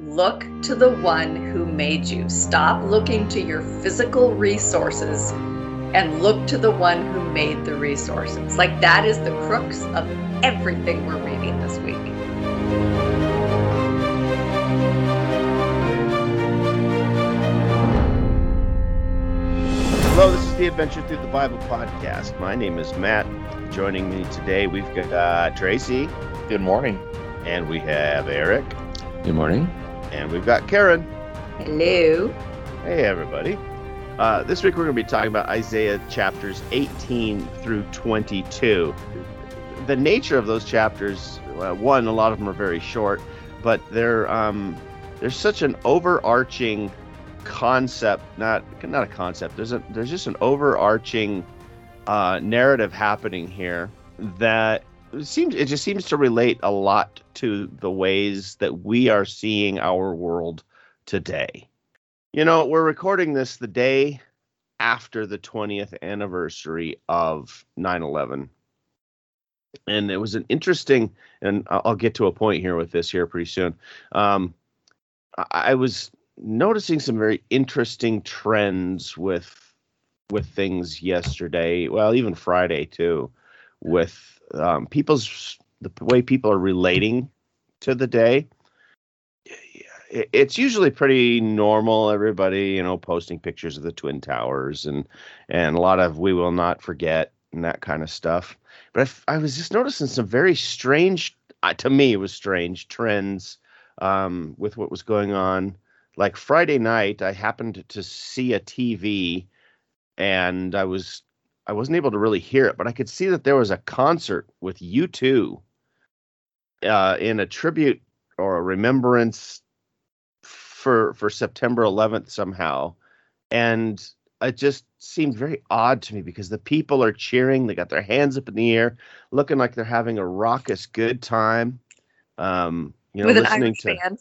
Look to the one who made you. Stop looking to your physical resources and look to the one who made the resources. Like that is the crux of everything we're reading this week. Hello, this is the Adventure Through the Bible podcast. My name is Matt. Joining me today, we've got uh, Tracy. Good morning. And we have Eric. Good morning. And we've got Karen. Hello. Hey, everybody. Uh, this week we're going to be talking about Isaiah chapters 18 through 22. The nature of those chapters, uh, one, a lot of them are very short, but they're um, there's such an overarching concept, not not a concept. There's a there's just an overarching uh, narrative happening here that it seems it just seems to relate a lot to the ways that we are seeing our world today. You know, we're recording this the day after the 20th anniversary of 9/11. And it was an interesting and I'll get to a point here with this here pretty soon. Um, I was noticing some very interesting trends with with things yesterday, well, even Friday too, with um, people's the way people are relating to the day it's usually pretty normal. Everybody you know posting pictures of the twin towers and and a lot of we will not forget and that kind of stuff. But i, I was just noticing some very strange uh, to me it was strange trends um, with what was going on. Like friday night i happened to see a tv and i was I wasn't able to really hear it, but I could see that there was a concert with U2 uh, in a tribute or a remembrance for for September 11th somehow, and it just seemed very odd to me because the people are cheering, they got their hands up in the air, looking like they're having a raucous good time. Um, you know, with listening an to. Band.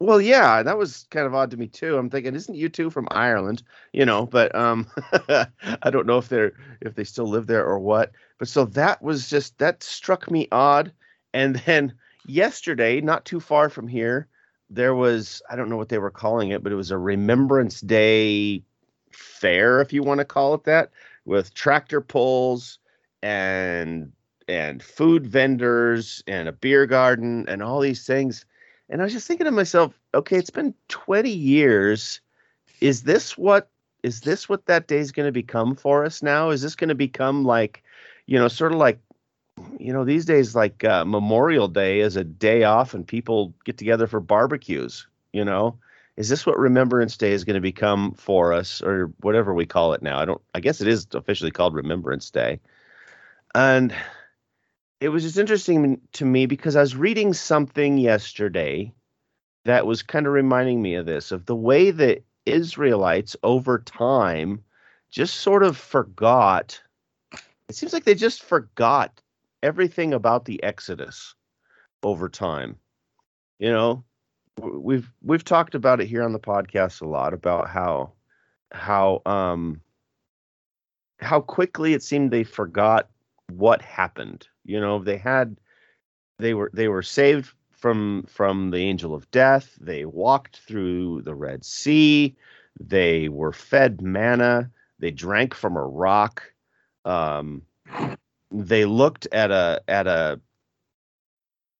Well, yeah, that was kind of odd to me too. I'm thinking, isn't U2 from Ireland? You know, but um, I don't know if they're if they still live there or what. But so that was just that struck me odd. And then yesterday, not too far from here, there was I don't know what they were calling it, but it was a Remembrance Day fair, if you want to call it that, with tractor pulls and and food vendors and a beer garden and all these things and I was just thinking to myself, okay, it's been 20 years. Is this what is this what that day is going to become for us now? Is this going to become like, you know, sort of like, you know, these days like uh, Memorial Day is a day off and people get together for barbecues. You know, is this what Remembrance Day is going to become for us, or whatever we call it now? I don't. I guess it is officially called Remembrance Day, and it was just interesting to me because I was reading something yesterday that was kind of reminding me of this of the way that Israelites over time just sort of forgot it seems like they just forgot everything about the Exodus over time. You know, we've we've talked about it here on the podcast a lot about how how um how quickly it seemed they forgot what happened. You know, they had they were they were saved from from the angel of death. They walked through the Red Sea. They were fed manna. They drank from a rock. Um, they looked at a at a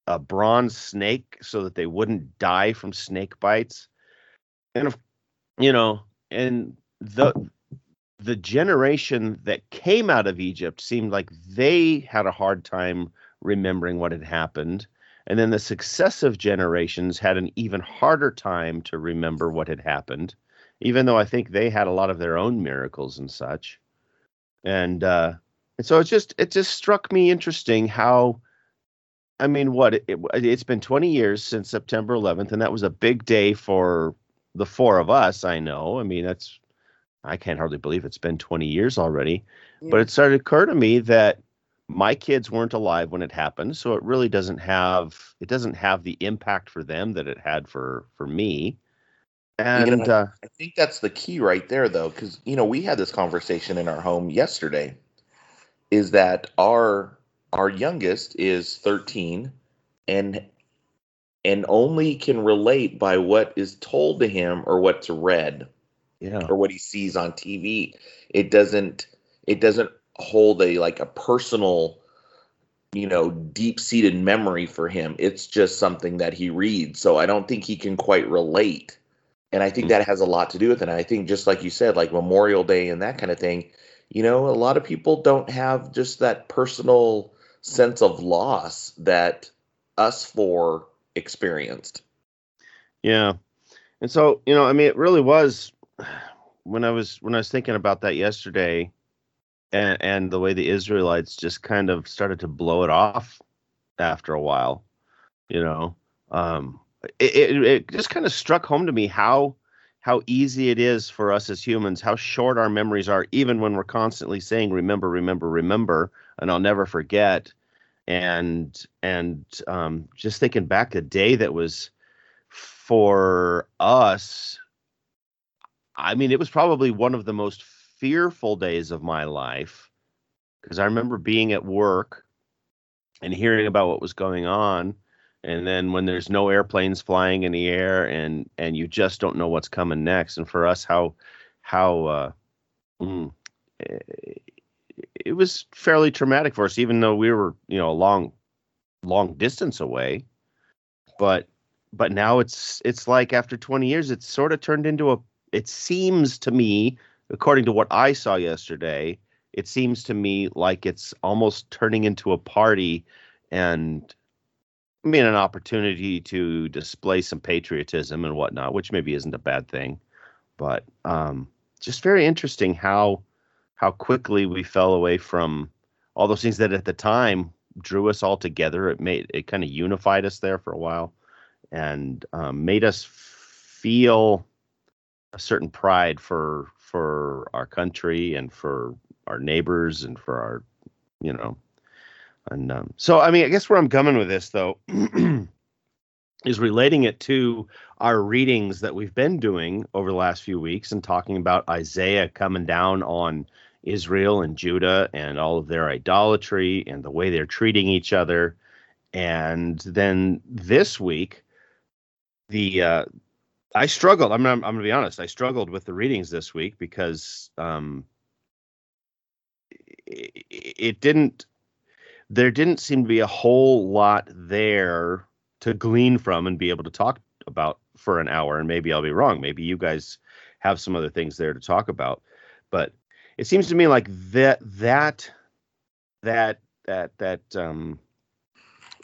a bronze snake so that they wouldn't die from snake bites. And you know, and the the generation that came out of Egypt seemed like they had a hard time remembering what had happened. And then the successive generations had an even harder time to remember what had happened, even though I think they had a lot of their own miracles and such. And uh, and so it just it just struck me interesting how, I mean, what it, it, it's been 20 years since September 11th, and that was a big day for the four of us. I know. I mean, that's I can't hardly believe it's been 20 years already. Yeah. But it started to occur to me that my kids weren't alive when it happened, so it really doesn't have it doesn't have the impact for them that it had for for me. And you know, uh, I think that's the key right there, though, because you know we had this conversation in our home yesterday. Is that our our youngest is 13 and and only can relate by what is told to him or what's read Yeah. or what he sees on TV. It doesn't it doesn't hold a like a personal you know deep-seated memory for him. It's just something that he reads. So I don't think he can quite relate. And I think Mm. that has a lot to do with it. And I think just like you said like Memorial Day and that kind of thing, you know, a lot of people don't have just that personal sense of loss that us four experienced. Yeah. And so, you know, I mean, it really was when I was when I was thinking about that yesterday and and the way the Israelites just kind of started to blow it off after a while, you know. Um it it, it just kind of struck home to me how how easy it is for us as humans, how short our memories are, even when we're constantly saying remember, remember, remember, and I'll never forget. And and um just thinking back a day that was for us, I mean, it was probably one of the most fearful days of my life because I remember being at work and hearing about what was going on. And then when there's no airplanes flying in the air and and you just don't know what's coming next. And for us, how how uh, mm, it, was fairly traumatic for us, even though we were you know a long long distance away. But but now it's it's like after 20 years it's sort of turned into a it seems to me according to what i saw yesterday it seems to me like it's almost turning into a party and i mean an opportunity to display some patriotism and whatnot which maybe isn't a bad thing but um just very interesting how how quickly we fell away from all those things that at the time drew us all together. It made it kind of unified us there for a while and um, made us feel a certain pride for for our country and for our neighbors and for our you know and um, so i mean i guess where i'm coming with this though is relating it to our readings that we've been doing over the last few weeks and talking about isaiah coming down on israel and judah and all of their idolatry and the way they're treating each other and then this week the uh I struggled. I'm I'm, I'm gonna be honest. I struggled with the readings this week because um it, it didn't there didn't seem to be a whole lot there to glean from and be able to talk about for an hour and maybe I'll be wrong. Maybe you guys have some other things there to talk about. But it seems to me like that that that that that um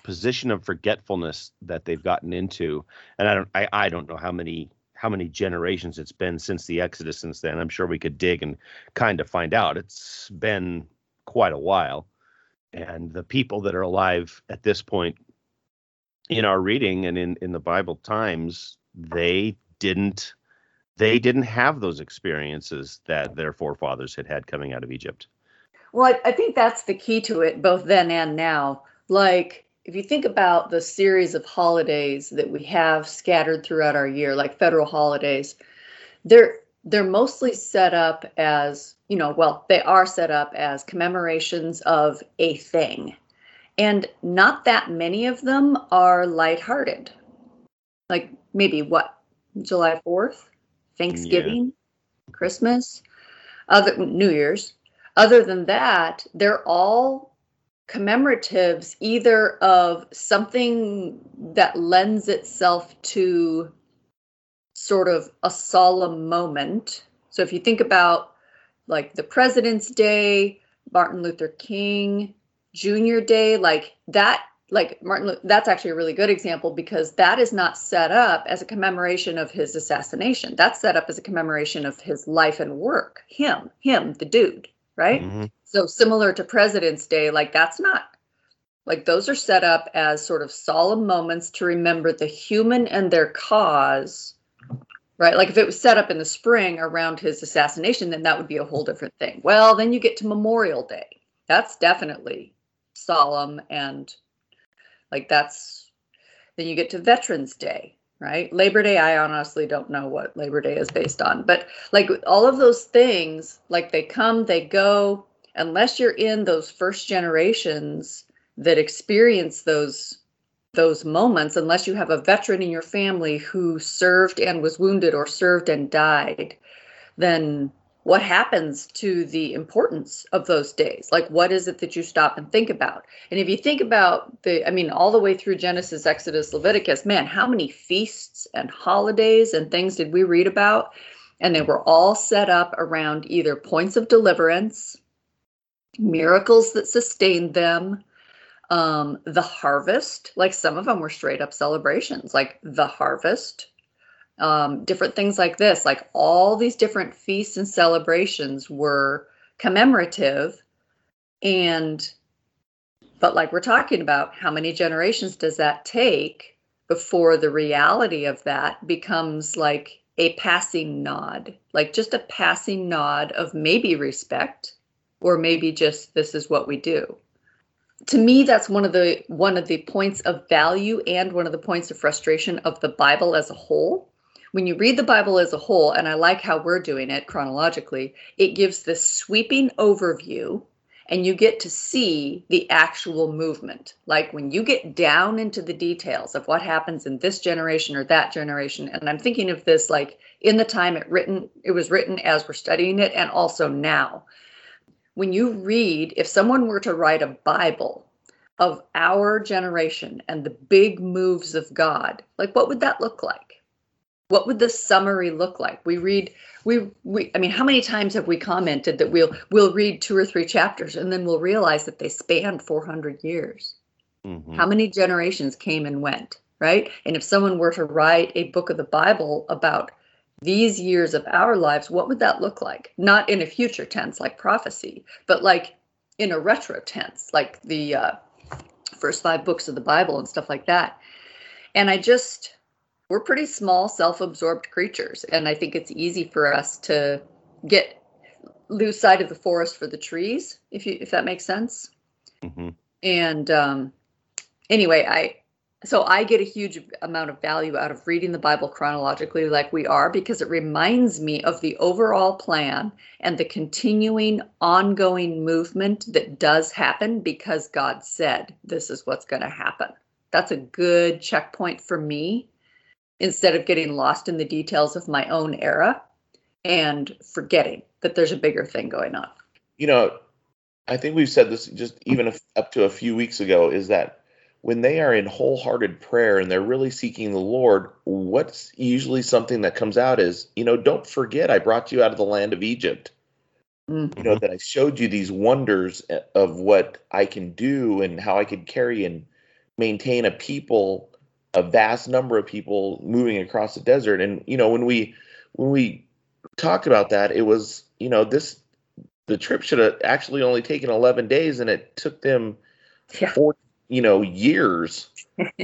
position of forgetfulness that they've gotten into and i don't I, I don't know how many how many generations it's been since the exodus since then i'm sure we could dig and kind of find out it's been quite a while and the people that are alive at this point in our reading and in in the bible times they didn't they didn't have those experiences that their forefathers had had coming out of egypt Well, I, I think that's the key to it, both then and now. Like, if you think about the series of holidays that we have scattered throughout our year, like federal holidays, they're they're mostly set up as, you know, well, they are set up as commemorations of a thing. And not that many of them are lighthearted. Like maybe what, July 4th, Thanksgiving, Christmas, other New Year's. Other than that, they're all commemoratives either of something that lends itself to sort of a solemn moment. So if you think about like the President's Day, Martin Luther King Jr. Day, like that, like Martin, that's actually a really good example because that is not set up as a commemoration of his assassination. That's set up as a commemoration of his life and work. Him, him, the dude, right? Mhm. So similar to President's Day, like that's not like those are set up as sort of solemn moments to remember the human and their cause. Right? Like if it was set up in the spring around his assassination, then that would be a whole different thing. Well, then you get to Memorial Day. That's definitely solemn and like that's then you get to Veterans Day, right? Labor Day, I honestly don't know what Labor Day is based on, but like all of those things, like they come, they go, unless you're in those first generations that experience those those moments unless you have a veteran in your family who served and was wounded or served and died then what happens to the importance of those days? Like what is it that you stop and think about? And if you think about the i mean all the way through genesis exodus leviticus man how many feasts and holidays and things did we read about? And they were all set up around either points of deliverance miracles that sustained them um the harvest like some of them were straight up celebrations like the harvest um, different things like this. Like all these different feasts and celebrations were commemorative. And, but like we're talking about, how many generations does that take before the reality of that becomes like a passing nod, like just a passing nod of maybe respect or maybe just this is what we do to me that's one of the one of the points of value and one of the points of frustration of the bible as a whole when you read the Bible as a whole, and I like how we're doing it chronologically, it gives this sweeping overview and you get to see the actual movement. Like when you get down into the details of what happens in this generation or that generation, and I'm thinking of this like in the time it written, it was written as we're studying it, and also now. When you read, if someone were to write a Bible of our generation and the big moves of God, like what would that look like? what would the summary look like we read we we i mean how many times have we commented that we'll we'll read two or three chapters and then we'll realize that they spanned 400 years mm-hmm. how many generations came and went right and if someone were to write a book of the bible about these years of our lives what would that look like not in a future tense like prophecy but like in a retro tense like the uh, first five books of the bible and stuff like that and i just we're pretty small, self absorbed creatures. And I think it's easy for us to get lose sight of the forest for the trees, if you if that makes sense. Mm-hmm. And um, anyway, I so I get a huge amount of value out of reading the Bible chronologically, like we are, because it reminds me of the overall plan and the continuing, ongoing movement that does happen because God said this is what's going to happen. That's a good checkpoint for me instead of getting lost in the details of my own era and forgetting that there's a bigger thing going on. You know, I think we've said this just even up to a few weeks ago is that when they are in wholehearted prayer and they're really seeking the Lord, what's usually something that comes out is, you know, don't forget I brought you out of the land of Egypt. Mm-hmm. You know, that I showed you these wonders of what I can do and how I could carry and maintain a people a vast number of people moving across the desert. And you know, when we when we talked about that, it was you know this the trip should have actually only taken 11 days, and it took them yeah. four you know years.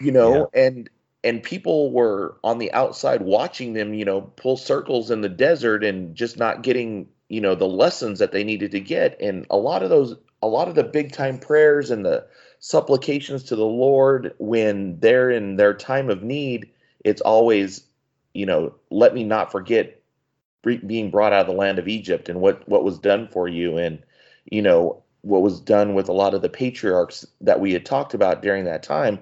you know, yeah. and and people were on the outside watching them, you know, pull circles in the desert and just not getting, you know, the lessons that they needed to get. And a lot of those, a lot of the big time prayers and the supplications to the Lord when they're in their time of need, it's always, you know, let me not forget being brought out of the land of Egypt and what what was done for you and you know what was done with a lot of the patriarchs that we had talked about during that time.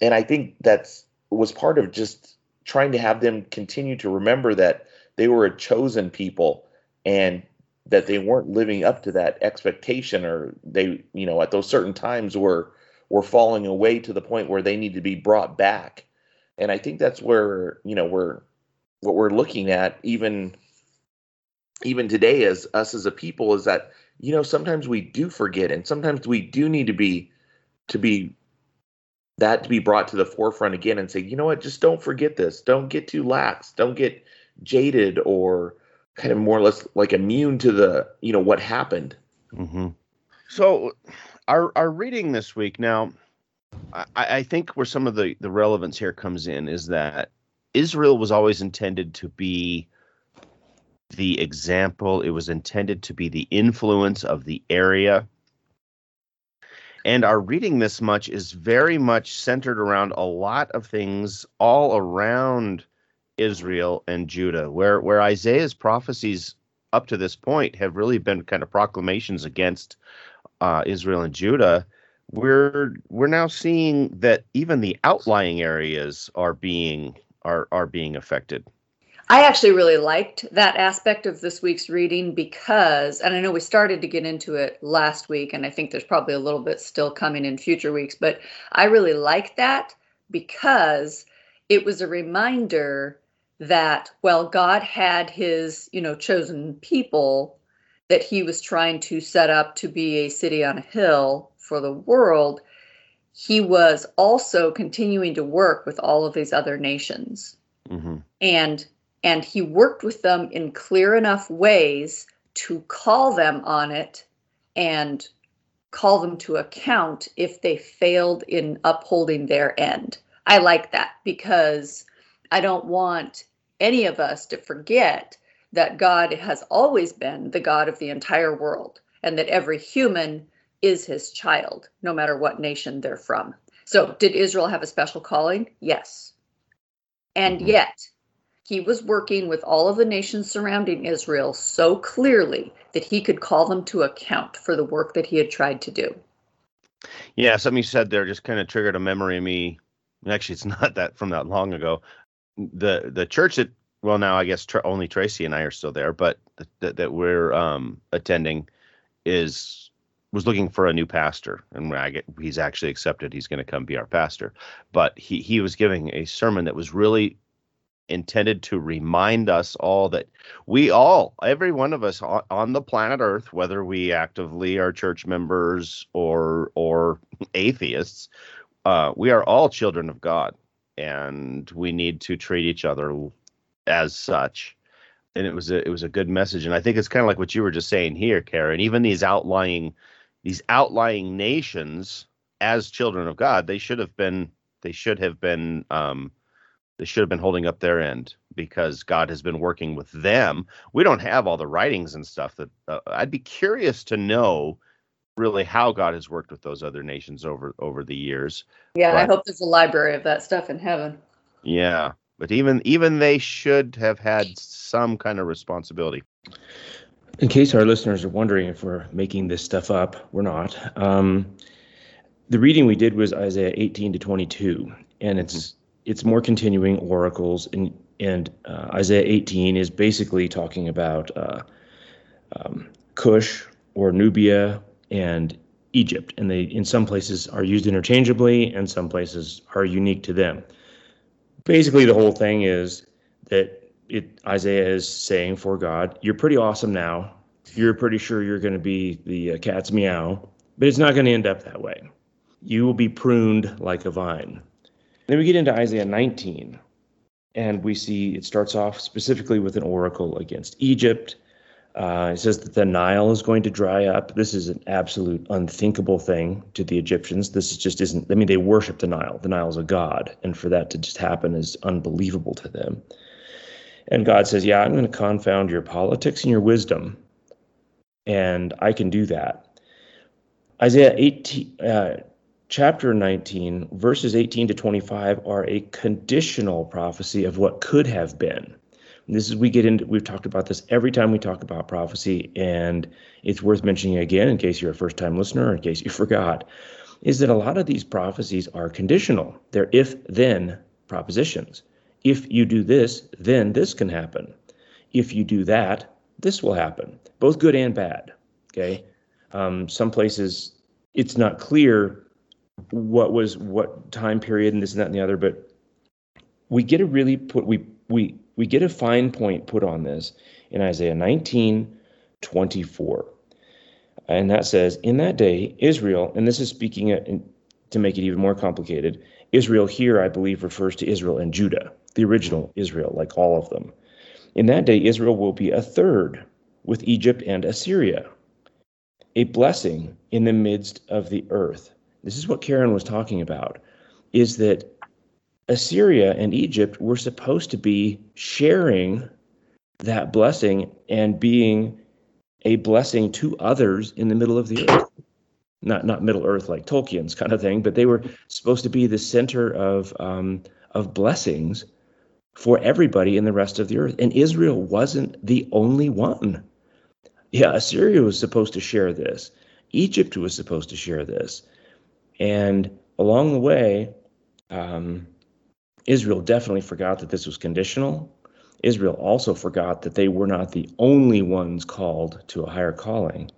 And I think that's was part of just trying to have them continue to remember that they were a chosen people and that they weren't living up to that expectation or they you know at those certain times were were falling away to the point where they need to be brought back. And i think that's where you know we're what we're looking at even even today as us as a people is that you know sometimes we do forget and sometimes we do need to be to be that to be brought to the forefront again and say you know what just don't forget this don't get too lax don't get jaded or kind of more or less like immune to the you know what happened. Mm-hmm. So, our our reading this week now, I, I think where some of the the relevance here comes in is that Israel was always intended to be the example. It was intended to be the influence of the area. And our reading this much is very much centered around a lot of things all around Israel and Judah, where where Isaiah's prophecies up to this point have really been kind of proclamations against uh, Israel and Judah. we're we're now seeing that even the outlying areas are being are are being affected. I actually really liked that aspect of this week's reading because, and I know we started to get into it last week, and I think there's probably a little bit still coming in future weeks, but I really liked that because it was a reminder that, while God had his, you know, chosen people that he was trying to set up to be a city on a hill for the world, he was also continuing to work with all of these other nations. Mm-hmm. And and he worked with them in clear enough ways to call them on it and call them to account if they failed in upholding their end. I like that because I don't want any of us to forget that God has always been the God of the entire world and that every human is his child, no matter what nation they're from. So, did Israel have a special calling? Yes. And mm-hmm. yet, he was working with all of the nations surrounding Israel so clearly that he could call them to account for the work that he had tried to do. Yeah, something you said there just kind of triggered a memory of me. Actually, it's not that from that long ago. The the church that well now I guess only Tracy and I are still there, but that that we're um, attending is was looking for a new pastor, and I get, he's actually accepted. He's going to come be our pastor. But he he was giving a sermon that was really intended to remind us all that we all, every one of us on, the planet Earth, whether we actively are church members or or atheists, uh, we are all children of God, and we need to treat each other as such. And it was a it was a good message, and I think it's kind of like what you were just saying here, Karen. Even these outlying these outlying nations, as children of God, they should have been they should have been um, they should have been holding up their end because God has been working with them. We don't have all the writings and stuff that uh, I'd be curious to know really how God has worked with those other nations over over the years. Yeah, but, I hope there's a library of that stuff in heaven. Yeah, but even even they should have had some kind of responsibility. In case our listeners are wondering if we're making this stuff up, we're not. Um, the reading we did was Isaiah 18 to 22, and it's mm-hmm. It's more continuing oracles, and and uh, Isaiah 18 is basically talking about uh, um, Cush or Nubia and Egypt, and they in some places are used interchangeably, and some places are unique to them basically the whole thing is that it Isaiah is saying for God, you're pretty awesome now. You're pretty sure you're going to be the uh, cat's meow, but it's not going to end up that way. You will be pruned like a vine. Then we get into Isaiah 19, and we see it starts off specifically with an oracle against Egypt. Uh, it says that the Nile is going to dry up. This is an absolute unthinkable thing to the Egyptians. This just isn't, I mean, they worship the Nile. The Nile is a god. And for that to just happen is unbelievable to them. And God says, Yeah, I'm going to confound your politics and your wisdom. And I can do that. Isaiah 18, uh, chapter 19, verses 18 to 25 are a conditional prophecy of what could have been. This is we get into we've talked about this every time we talk about prophecy, and it's worth mentioning again in case you're a first time listener or in case you forgot, is that a lot of these prophecies are conditional. They're if then propositions. If you do this, then this can happen. If you do that, this will happen, both good and bad. Okay. Um, some places it's not clear what was what time period and this and that and the other, but we get a really put we we we get a fine point put on this in Isaiah 19 24. And that says, In that day, Israel, and this is speaking to make it even more complicated, Israel here, I believe, refers to Israel and Judah, the original Israel, like all of them. In that day, Israel will be a third with Egypt and Assyria, a blessing in the midst of the earth. This is what Karen was talking about, is that Assyria and Egypt were supposed to be sharing that blessing and being a blessing to others in the middle of the earth. Not not Middle Earth like Tolkien's kind of thing, but they were supposed to be the center of um, of blessings for everybody in the rest of the earth. And Israel wasn't the only one. Yeah, Assyria was supposed to share this. Egypt was supposed to share this. And along the way, um, Israel definitely forgot that this was conditional. Israel also forgot that they were not the only ones called to a higher calling.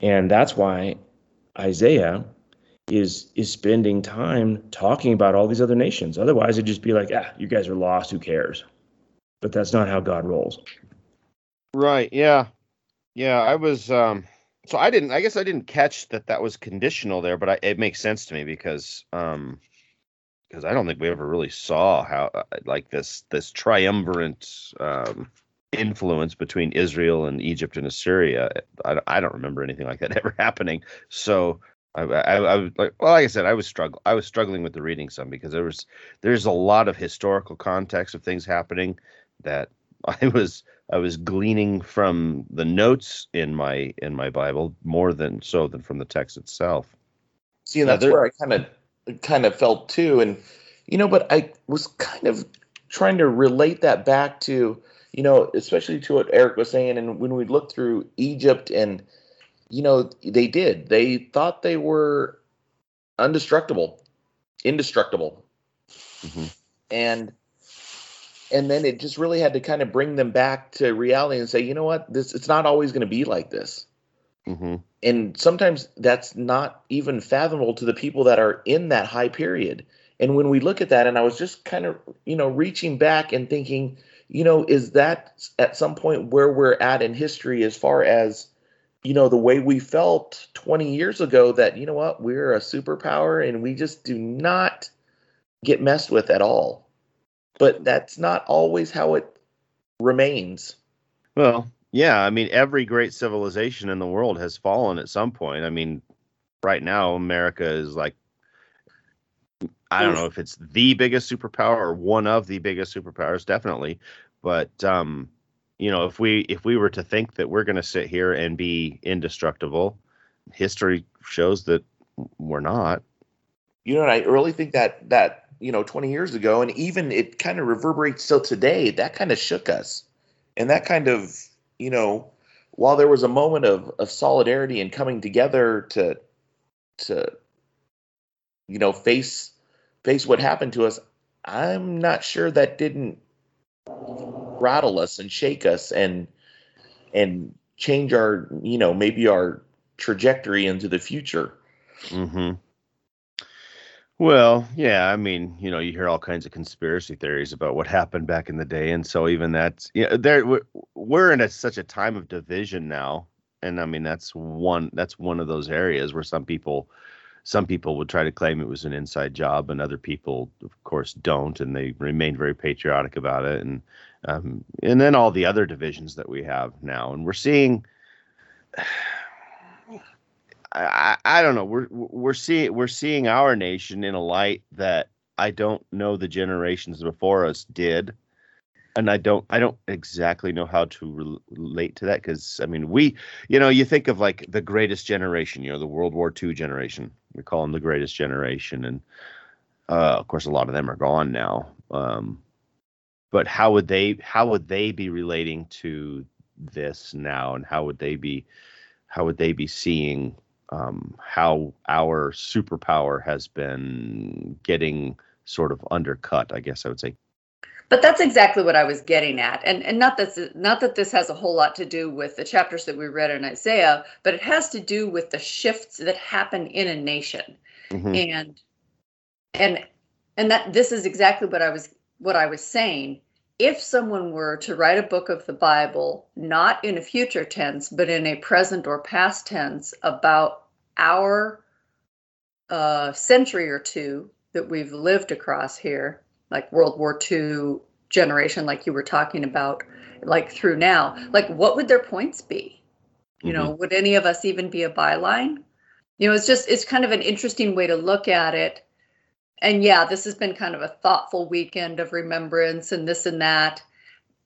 And that's why Isaiah is is spending time talking about all these other nations. Otherwise, it'd just be like, ah, you guys are lost. Who cares? But that's not how God rolls. Right. Yeah. Yeah. I was. Um, so I didn't. I guess I didn't catch that that was conditional there, but I, it makes sense to me because um, because I don't think we ever really saw how uh, like this this triumvirate um, influence between Israel and Egypt and Assyria. I, I don't remember anything like that ever happening. So I, I, I was like, well, like I said, I was struggle, I was struggling with the reading some because there was, there's a lot of historical context of things happening that I was, I was gleaning from the notes in my in my Bible more than so than from the text itself. See, and that's there- where I kind of kind of felt too, and you know, but I was kind of trying to relate that back to you know, especially to what Eric was saying, and when we looked through Egypt, and you know, they did, they thought they were indestructible, indestructible, Mhm. and and then it just really had to kind of bring them back to reality and say, you know what, this it's not always going to be like this. Mm-hmm. and sometimes that's not even fathomable to the people that are in that high period. And when we look at that and i was just kind of you know reaching back and thinking you know is that at some point where we're at in history as far as you know the way we felt 20 years ago that you know what? We're a superpower and we just do not get messed with at all but that's not always how it remains Well, yeah, I mean, every great civilization in the world has fallen at some point. I mean, right now, America is like, I don't know if it's the biggest superpower or one of the biggest superpowers, definitely. But um, you know, if we if we were to think that we're going to sit here and be indestructible, history shows that we're not. you know and i really think that that you know 20 years ago and even it kind of reverberates still today that kind of shook us. And that kind of you know while there was a moment of of solidarity and coming together to to you know face face what happened to us i'm not sure that didn't rattle us and shake us and and change our you know maybe our trajectory into the future. Hmm Well, yeah, I mean, you know, you hear all kinds of conspiracy theories about what happened back in the day, and so even that's yeah, there we're, we're in a, such a time of division now, and I mean that's one that's one of those areas where some people some people would try to claim it was an inside job, and other people, of course, don't, and they remain very patriotic about it, and um, and then all the other divisions that we have now, and we're seeing. I, I don't know. We're we're seeing we're seeing our nation in a light that I don't know the generations before us did, and I don't I don't exactly know how to rel- relate to that because I mean we you know you think of like the greatest generation you know the World War II generation. We call them the greatest generation and uh, of course a lot of them are gone now. Um, but how would they how would they be relating to this now? And how would they be how would they be seeing um, how our superpower has been getting sort of undercut. I guess I would say. But that's exactly what I was getting at, and and not that not that this has a whole lot to do with the chapters that we read in Isaiah, but it has to do with the shifts that happen in a nation, Mhm. and and and that this is exactly what I was what I was saying. If someone were to write a book of the Bible, not in a future tense, but in a present or past tense about our uh, century or two that we've lived across here, like World War II generation, like you were talking about, like through now, like what would their points be? You know, would any of us even be a byline? You know, it's just, it's kind of an interesting way to look at it. And yeah, this has been kind of a thoughtful weekend of remembrance and this and that.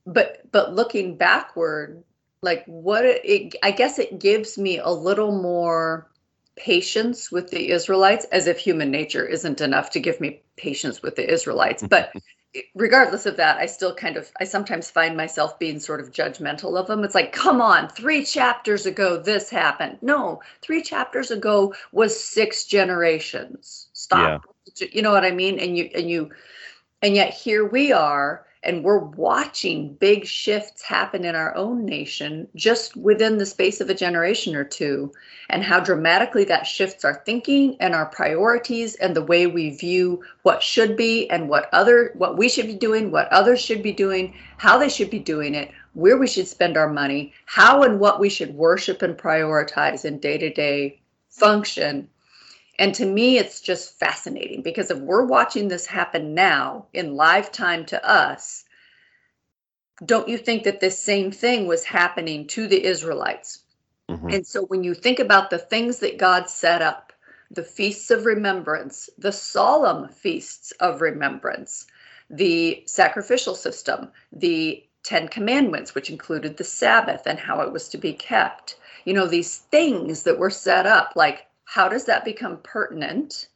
But, but looking backward, like what it, it I guess it gives me a little more patience with the Israelites, as if human nature isn't enough to give me patience with the Israelites. But regardless of that, I still kind of, I sometimes find myself being sort of judgmental of them. It's like, come on, three chapters ago, this happened. No, three chapters ago was six generations. Stop. You know what I mean? And you, and you, and yet here we are and we're watching big shifts happen in our own nation just within the space of a generation or two, and how dramatically that shifts our thinking and our priorities and the way we view what should be and what other what we should be doing, what others should be doing, how they should be doing it, where we should spend our money, how and what we should worship and prioritize in day-to-day function and to me, it's just fascinating because if we're watching this happen now in live time to us, don't you think that this same thing was happening to the Israelites? Mm-hmm. And so when you think about the things that God set up, the feasts of remembrance, the solemn feasts of remembrance, the sacrificial system, the Ten Commandments, which included the Sabbath and how it was to be kept, you know, these things that were set up, like how does that become pertinent?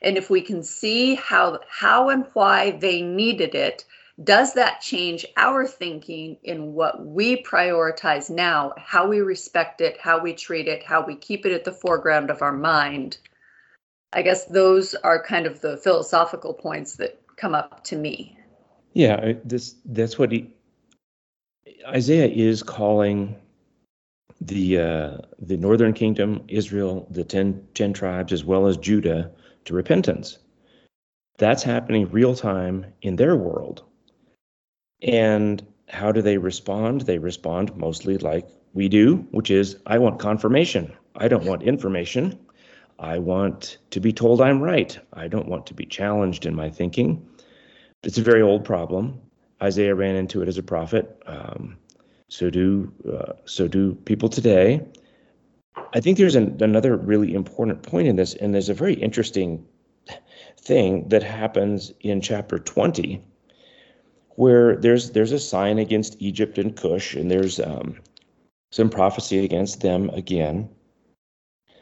And if we can see how how and why they needed it, does that change our thinking in what we prioritize now, how we respect it, how we treat it, how we keep it at the foreground of our mind? I guess those are kind of the philosophical points that come up to me. Yeah, this that's what he Isaiah is calling the uh, the northern kingdom, Israel, the 10, 10 tribes, as well as Judah, to repentance. That's happening real time in their world. And how do they respond? They respond mostly like we do, which is I want confirmation. I don't want information. I want to be told I'm right. I don't want to be challenged in my thinking. It's a very old problem. Isaiah ran into it as a prophet. Um, so do uh, so do people today. I think there's an, another really important point in this, and there's a very interesting thing that happens in chapter 20, where there's there's a sign against Egypt and Cush, and there's um, some prophecy against them again.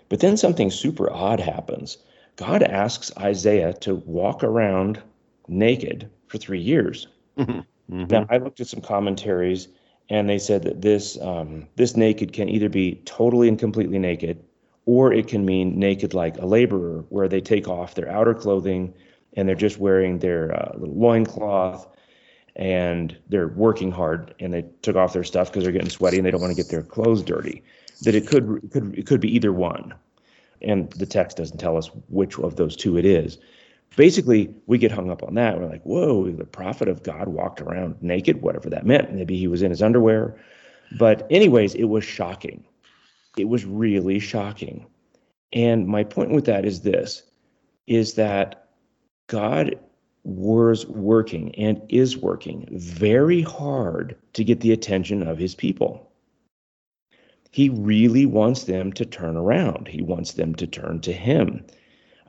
But then something super odd happens. God asks Isaiah to walk around naked for three years. Mm-hmm. Mm-hmm. Now, I looked at some commentaries and they said that this um, this naked can either be totally and completely naked, or it can mean naked like a laborer, where they take off their outer clothing and they're just wearing their uh, little loincloth and they're working hard and they took off their stuff because they're getting sweaty and they don't want to get their clothes dirty. That it could could it could be either one, and the text doesn't tell us which of those two it is basically we get hung up on that. We're like, whoa, the prophet of God walked around naked, whatever that meant. Maybe he was in his underwear. But, anyways, it was shocking. It was really shocking. And my point with that is this is that God was working and is working very hard to get the attention of his people. He really wants them to turn around. He wants them to turn to him.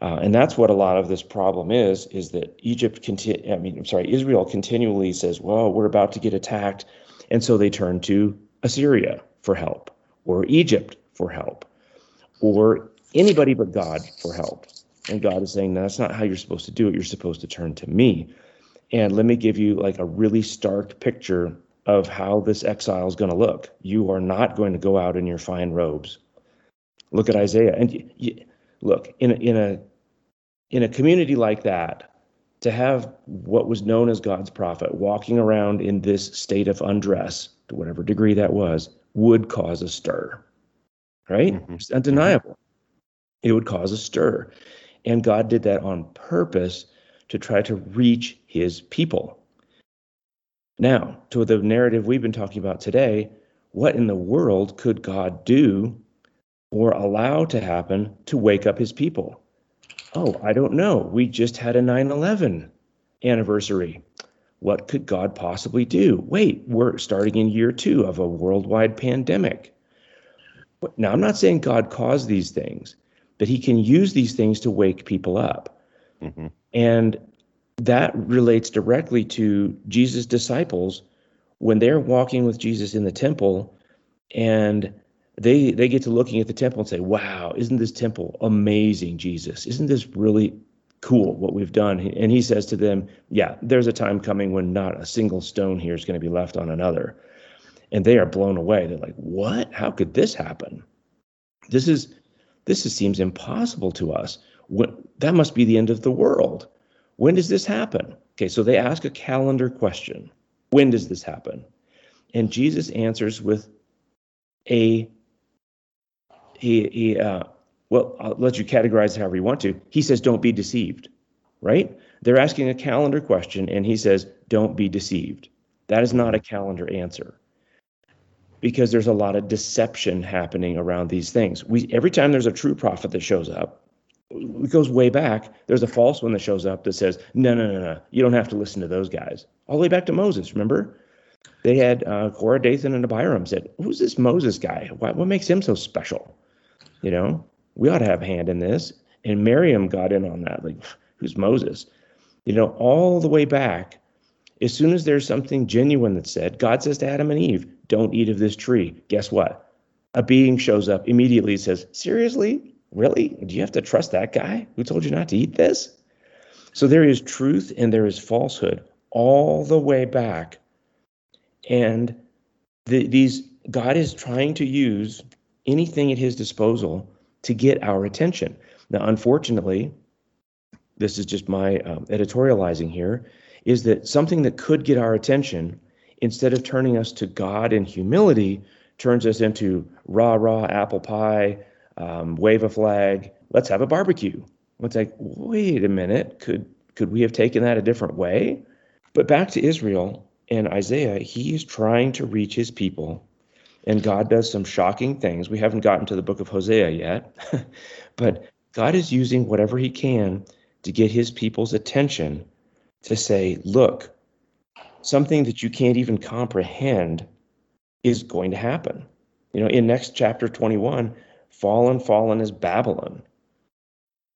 Uh, and that's what a lot of this problem is, is that Egypt, conti- I mean, I'm sorry, Israel continually says, well, we're about to get attacked. And so they turn to Assyria for help, or Egypt for help, or anybody but God for help. And God is saying, no, that's not how you're supposed to do it. You're supposed to turn to me. And let me give you like a really stark picture of how this exile is going to look. You are not going to go out in your fine robes. Look at Isaiah. And look, in a, in a in a community like that, to have what was known as God's prophet walking around in this state of undress, to whatever degree that was, would cause a stir. Right? Mm-hmm. It's undeniable. It would cause a stir. And God did that on purpose to try to reach his people. Now, to the narrative we've been talking about today, what in the world could God do or allow to happen to wake up his people? Oh, I don't know. We just had a 9 11 anniversary. What could God possibly do? Wait, we're starting in year two of a worldwide pandemic. Now, I'm not saying God caused these things, but he can use these things to wake people up. Mm-hmm. And that relates directly to Jesus' disciples when they're walking with Jesus in the temple and they they get to looking at the temple and say, "Wow, isn't this temple amazing, Jesus? Isn't this really cool what we've done. And he says to them, Yeah, there's a time coming when not a single stone here is going to be left on another. And they are blown away. They're like, What? How could this happen? This is this is, seems impossible to us. What, that must be the end of the world. When does this happen? Okay, so they ask a calendar question. When does this happen? And Jesus answers with a, a, a uh, well, I'll let you categorize however you want to. He says, don't be deceived, right? They're asking a calendar question, and he says, don't be deceived. That is not a calendar answer because there's a lot of deception happening around these things. We every time there's a true prophet that shows up, it goes way back. There's a false one that shows up that says, no, no, no, no, you don't have to listen to those guys. All the way back to Moses, remember? They had uh, Korah, Dathan, and Abiram said, who's this Moses guy? What, what makes him so special? You know, we ought to have a hand in this. And Miriam got in on that. Like, who's Moses? You know, all the way back, as soon as there's something genuine that's said, God says to Adam and Eve, don't eat of this tree. Guess what? A being shows up immediately says, Seriously? Really? Do you have to trust that guy who told you not to eat this? So there is truth and there is falsehood all the way back. And the, these God is trying to use anything at his disposal to get our attention. Now, unfortunately, this is just my um, editorializing here, is that something that could get our attention, instead of turning us to God in humility, turns us into rah rah apple pie, um, wave a flag, let's have a barbecue. It's like, wait a minute, could could we have taken that a different way? But back to Israel and Isaiah, he is trying to reach his people, and God does some shocking things. We haven't gotten to the book of Hosea yet, but God is using whatever he can to get his people's attention to say, look, something that you can't even comprehend is going to happen. You know, in next chapter 21, fallen, fallen is Babylon.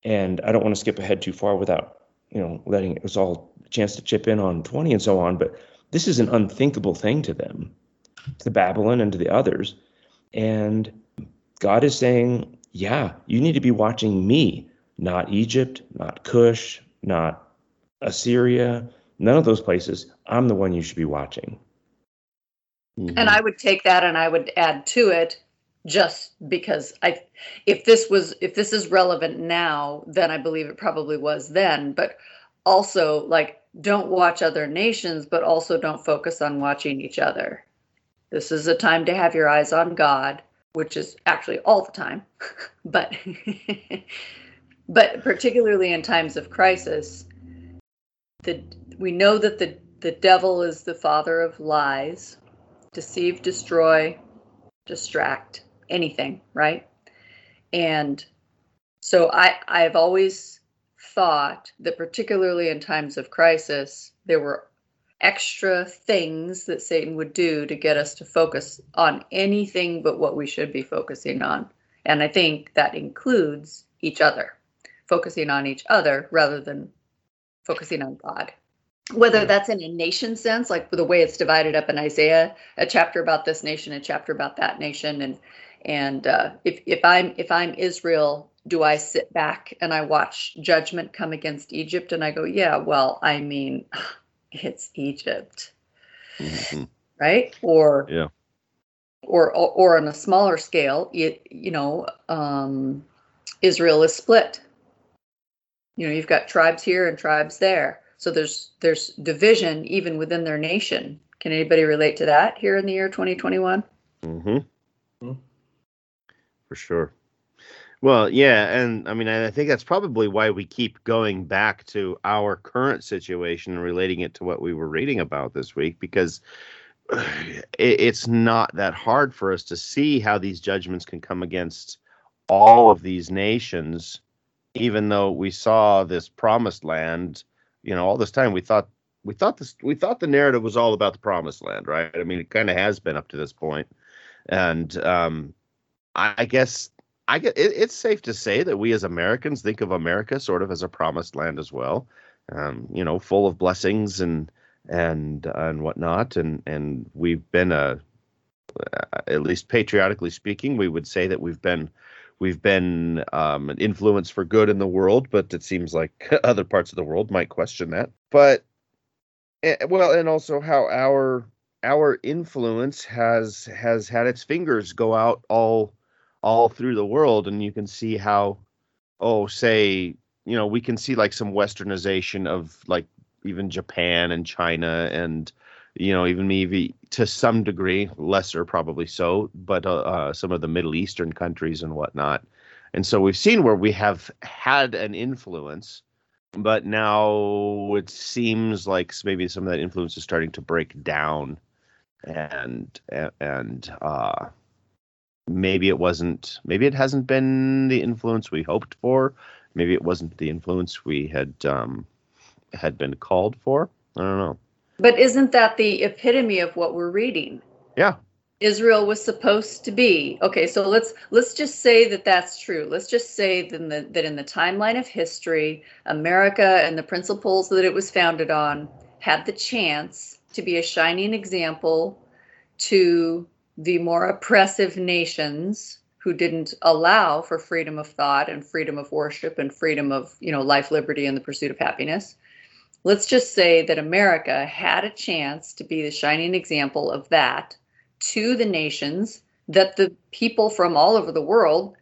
And I don't want to skip ahead too far without, you know, letting us all a chance to chip in on 20 and so on, but this is an unthinkable thing to them, to Babylon and to the others. And God is saying, yeah, you need to be watching me, not Egypt, not Cush, not Assyria, none of those places. I'm the one you should be watching. Mm-hmm. And I would take that and I would add to it just because I if this was if this is relevant now, then I believe it probably was then, but also like don't watch other nations, but also don't focus on watching each other. This is a time to have your eyes on God, which is actually all the time. but but particularly in times of crisis, the we know that the the devil is the father of lies, deceive, destroy, distract, anything, right? And so I I've always thought that particularly in times of crisis, there were extra things that Satan would do to get us to focus on anything but what we should be focusing on. And I think that includes each other, focusing on each other rather than focusing on God. Whether that's in a nation sense, like the way it's divided up in Isaiah, a chapter about this nation, a chapter about that nation, and and uh, if if I'm if I'm Israel, do I sit back and I watch judgment come against Egypt and I go, yeah, well, I mean, it's Egypt, mm-hmm. right? Or yeah, or, or or on a smaller scale, you, you know, um, Israel is split you know you've got tribes here and tribes there so there's there's division even within their nation can anybody relate to that here in the year 2021 mm-hmm. mm-hmm. for sure well yeah and i mean i think that's probably why we keep going back to our current situation and relating it to what we were reading about this week because it's not that hard for us to see how these judgments can come against all of these nations even though we saw this promised land, you know, all this time we thought we thought this we thought the narrative was all about the promised land, right? I mean, it kind of has been up to this point, and um, I, I guess I get it, it's safe to say that we as Americans think of America sort of as a promised land as well, um, you know, full of blessings and and and whatnot, and and we've been a at least patriotically speaking, we would say that we've been we've been um, an influence for good in the world, but it seems like other parts of the world might question that. But eh, well, and also how our our influence has has had its fingers go out all all through the world, and you can see how, oh, say you know we can see like some westernization of like even Japan and China and you know even maybe to some degree lesser probably so but uh, uh, some of the middle eastern countries and whatnot. And so we've seen where we have had an influence but now it seems like maybe some of that influence is starting to break down and and uh maybe it wasn't maybe it hasn't been the influence we hoped for maybe it wasn't the influence we had um had been called for i don't know But isn't that the epitome of what we're reading? yeah Israel was supposed to be. Okay, so let's let's just say that that's true. Let's just say that in the, that in the timeline of history, America and the principles that it was founded on had the chance to be a shining example to the more oppressive nations who didn't allow for freedom of thought and freedom of worship and freedom of, you know, life, liberty and the pursuit of happiness. Let's just say that America had a chance to be the shining example of that to the nations that the people from all over the world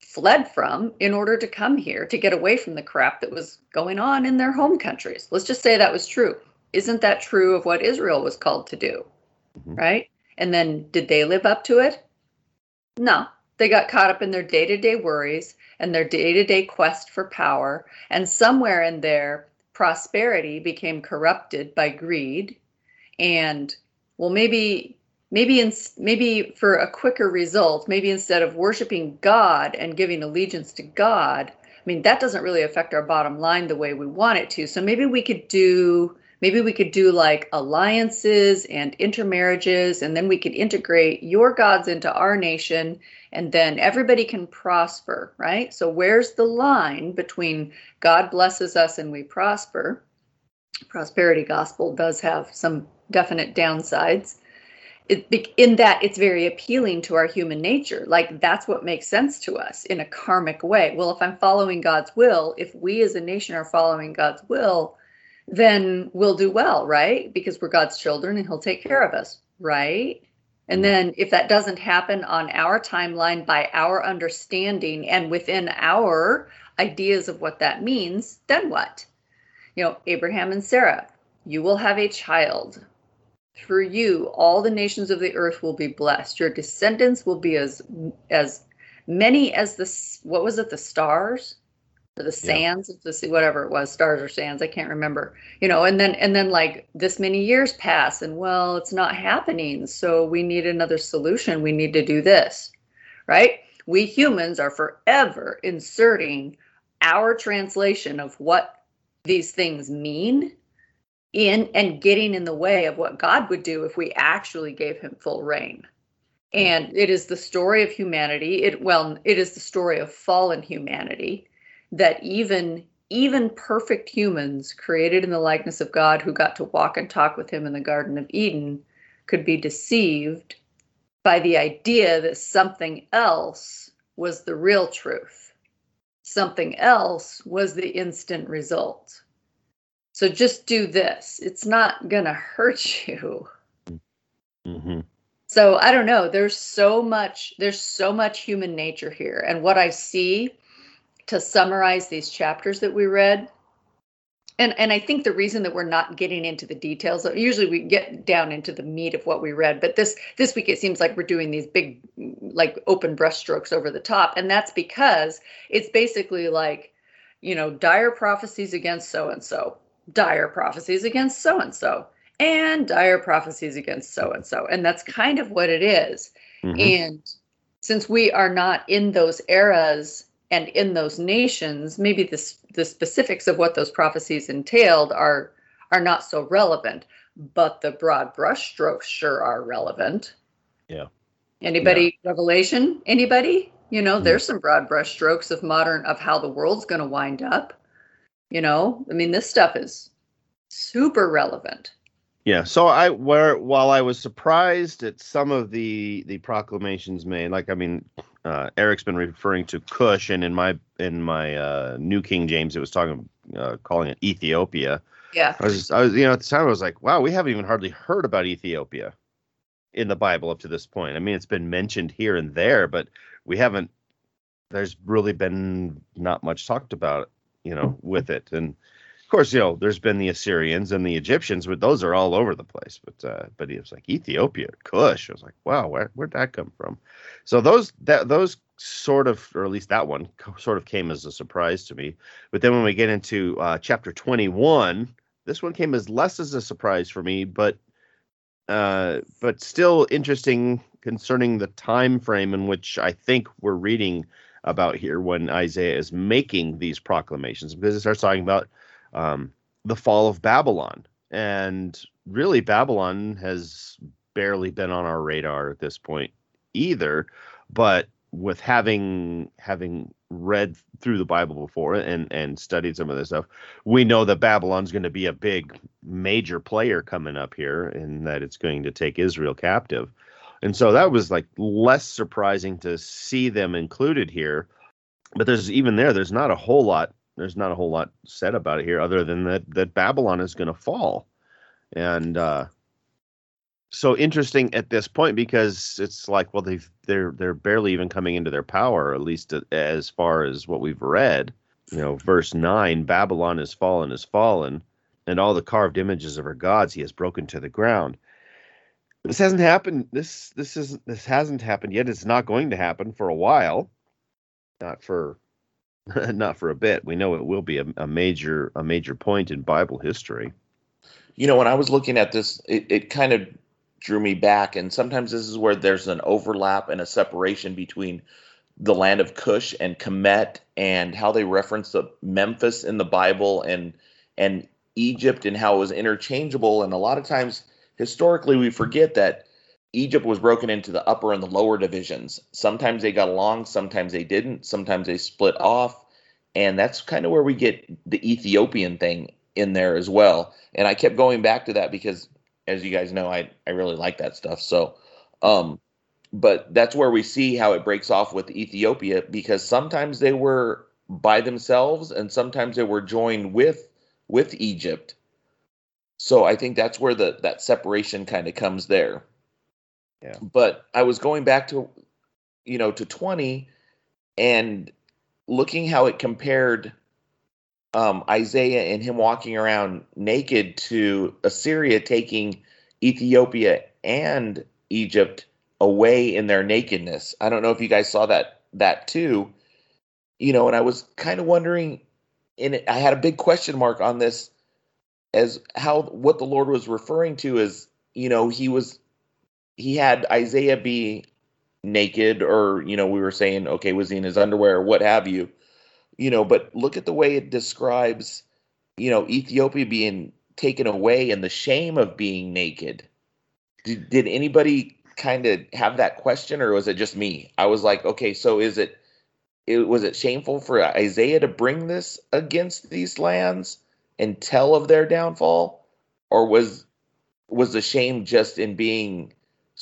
fled from in order to come here to get away from the crap that was going on in their home countries. Let's just say that was true. Isn't that true of what Israel was called to do? Mhm. Right? And then did they live up to it? No. They got caught up in their day to day worries and their day to day quest for power. And somewhere in there, prosperity became corrupted by greed and well maybe maybe in, maybe for a quicker result maybe instead of worshiping god and giving allegiance to god i mean that doesn't really affect our bottom line the way we want it to so maybe we could do maybe we could do like alliances and intermarriages and then we could integrate your gods into our nation and then everybody can prosper right? So where's the line between god blesses us and we prosper? Prosperity gospel does have some definite downsides. It, in that it's very appealing to our human nature like that's what makes sense to us in a karmic way. Well if i'm following god's will if we as a nation are following god's will then we'll do well right? Because we're god's children and he'll take care of us right? And mm-hmm. then if that doesn't happen on our timeline by our understanding and within our ideas of what that means then what? You know abraham and sarah you will have a child. Through you all the nations of the earth will be blessed. Your descendants will be as as many as the what was it the stars the sands of the sea whatever it was stars or sands i can't remember you know and then and then like this many years pass and well it's not happening so we need another solution we need to do this right we humans are forever inserting our translation of what these things mean in and getting in the way of what God would do if we actually gave him full rein. And it is the story of humanity. It well, it is the story of fallen humanity that even even perfect humans created in the likeness of God who got to walk and talk with him in the garden of Eden could be deceived by the idea that something else was the real truth. Something else was the instant result. So just do this. It's not going to hurt you. hmm So I don't know. There's so much there's so much human nature here. And what I see to summarize these chapters that we read. And and I think the reason that we're not getting into the details usually we get down into the meat of what we read but this this week it seems like we're doing these big like open brushstrokes over the top. And that's because it's basically like you know dire prophecies against so and so dire prophecies against so and so and dire prophecies against so and so and that's kind of what it is. Hmm and since we are not in those eras and in those nations, maybe the, the specifics of what those prophecies entailed are are not so relevant, but the broad brushstrokes sure are relevant. Yeah. Anybody Revelation? Anybody? You know, Hmm. there's some broad brushstrokes of modern of how the world's going to wind up. You know, I mean, this stuff is super relevant. Yeah. So I where while I was surprised at some of the the proclamations made, like I mean, uh, Eric's been referring to Cush, and in my in my uh, New King James, it was talking uh, calling it Ethiopia. Yeah. I was, just, I was, you know, at the time I was like, wow, we haven't even hardly heard about Ethiopia in the Bible up to this point. I mean, it's been mentioned here and there, but we haven't. There's really been not much talked about, you know, with it. And course, you know, there's been the Assyrians and the Egyptians, but those are all over the place. But uh, but it was like Ethiopia, Cush. I was like, wow, where where'd that come from? So those that those sort of, or at least that one, sort of came as a surprise to me. But then when we get into uh, chapter 21, this one came as less as a surprise for me, but uh, but still interesting concerning the time frame in which I think we're reading about here when Isaiah is making these proclamations, because it starts talking about um, the fall of Babylon, and really Babylon has barely been on our radar at this point either, but with having having read through the Bible before and and studied some of this stuff, we know that Babylon's going to be a big major player coming up here, and that it's going to take Israel captive. And so that was like less surprising to see them included here. But there's even there, there's not a whole lot. There's not a whole lot said about it here, other than that that Babylon is going to fall, and uh, so interesting at this point because it's like well they've they're they're barely even coming into their power at least as far as what we've read. You know verse 9 babylon is fallen is fallen and all the carved images of her gods he has broken to the ground. This hasn't happened this this isn't this hasn't happened yet. It's not going to happen for a while. Not for not for a bit we know it will be a, a major a major point in bible history you know when i was looking at this it, it kind of drew me back. And sometimes this is where there's an overlap and a separation between the land of Cush and Kemet and how they reference the Memphis in the Bible and and Egypt and how it was interchangeable. And a lot of times historically we forget that Egypt was broken into the upper and the lower divisions. Sometimes they got along, sometimes they didn't, sometimes they split off. And that's kind of where we get the Ethiopian thing in there as well. And I kept going back to that because as you guys know, I I really like that stuff. So, um, but that's where we see how it breaks off with Ethiopia because sometimes they were by themselves and sometimes they were joined with with Egypt. So I think that's where the that separation kind of comes there. But I was going back to you know to 20 and looking how it compared um, Isaiah and him walking around naked to Assyria taking Ethiopia and Egypt away in their nakedness. I don't know if you guys saw that that too. You know, and I was kind of wondering and I had a big question mark on this as how what the Lord was referring to is, you know, he was he had Isaiah be naked or, you know, we were saying okay, was he in his underwear or what have you you know, but look at the way it describes, you know, Ethiopia being taken away and the shame of being naked. Did, did anybody kind of have that question or was it just me? I was like, okay, so is it, it was it shameful for Isaiah to bring this against these lands and tell of their downfall or was was the shame just in being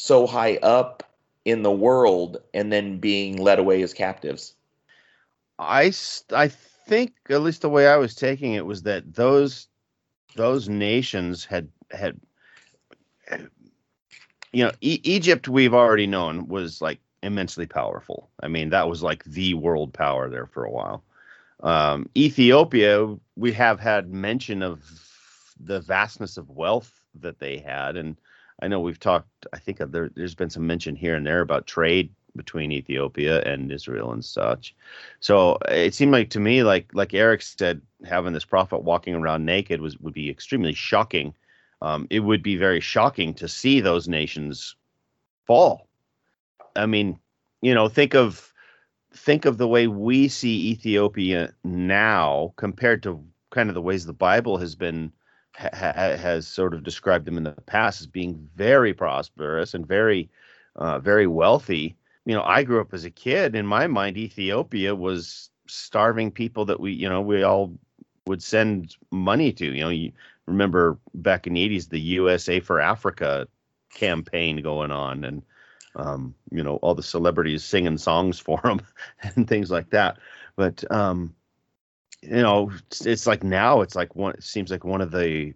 so high up in the world and then being led away as captives? I I think at least the way I was taking it was that those those nations had had you know e- Egypt we've already known was like immensely powerful. I mean that was like the world power there for a while. Um, Ethiopia we have had mention of the vastness of wealth that they had and I know we've talked I think there, there's been some mention here and there about trade between Ethiopia and Israel and such. So it seemed like to me, like like Eric said, having this prophet walking around naked was would be extremely shocking. Um, it would be very shocking to see those nations fall. I mean, you know, think of think of the way we see Ethiopia now compared to kind of the ways the Bible has been ha, has sort of described them in the past as being very prosperous and very uh, very wealthy you know, I grew up as a kid. In my mind, Ethiopia was starving people that we, you know, we all would send money to. You know, you remember back in the 80s, the USA for Africa campaign going on. And um, you know, all the celebrities singing songs for them and things like that. But um, you know, it's, it's like now it's like one. It seems like one of the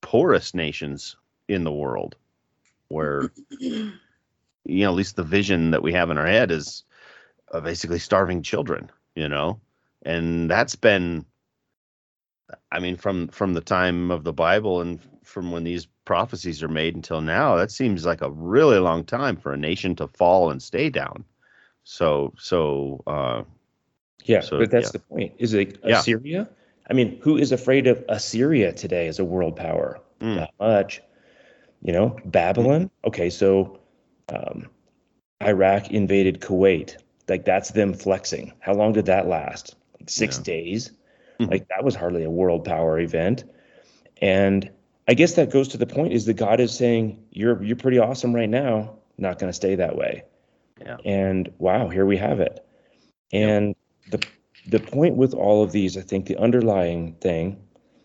poorest nations in the world, where you know, at least the vision that we have in our head is uh, basically starving children. You know, and that's been I mean, from from the time of the Bible and from when these prophecies are made until now, that seems like a really long time for a nation to fall and stay down. So, so uh, yeah, so, but that's yeah. the point. Is it Yeah. Assyria? I mean, who is afraid of Assyria today as a world power? Mm. Not much. You know, Babylon. Okay, so um, Iraq invaded Kuwait. Like that's them flexing. How long did that last? Like six Yeah. days. Mhm. Like that was hardly a world power event. And I guess that goes to the point is that God is saying you're you're pretty awesome right now. Not going to stay that way. Yeah. And wow, here we have it. And the the point with all of these, I think the underlying thing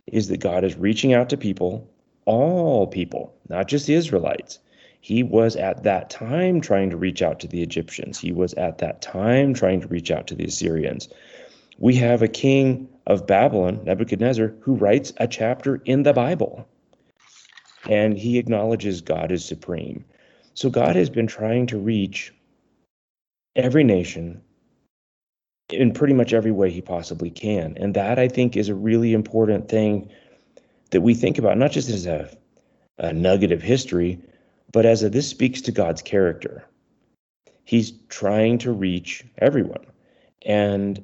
is that God is reaching out to people, all people, not just the Israelites. He was at that time trying to reach out to the Egyptians. He was at that time trying to reach out to the Assyrians. We have a king of Babylon, Nebuchadnezzar, who writes a chapter in the Bible. And he acknowledges God is supreme. So God has been trying to reach every nation in pretty much every way he possibly can. And that I think is a really important thing that we think about, not just as a, a nugget of history, but as a this speaks to God's character. He's trying to reach everyone. And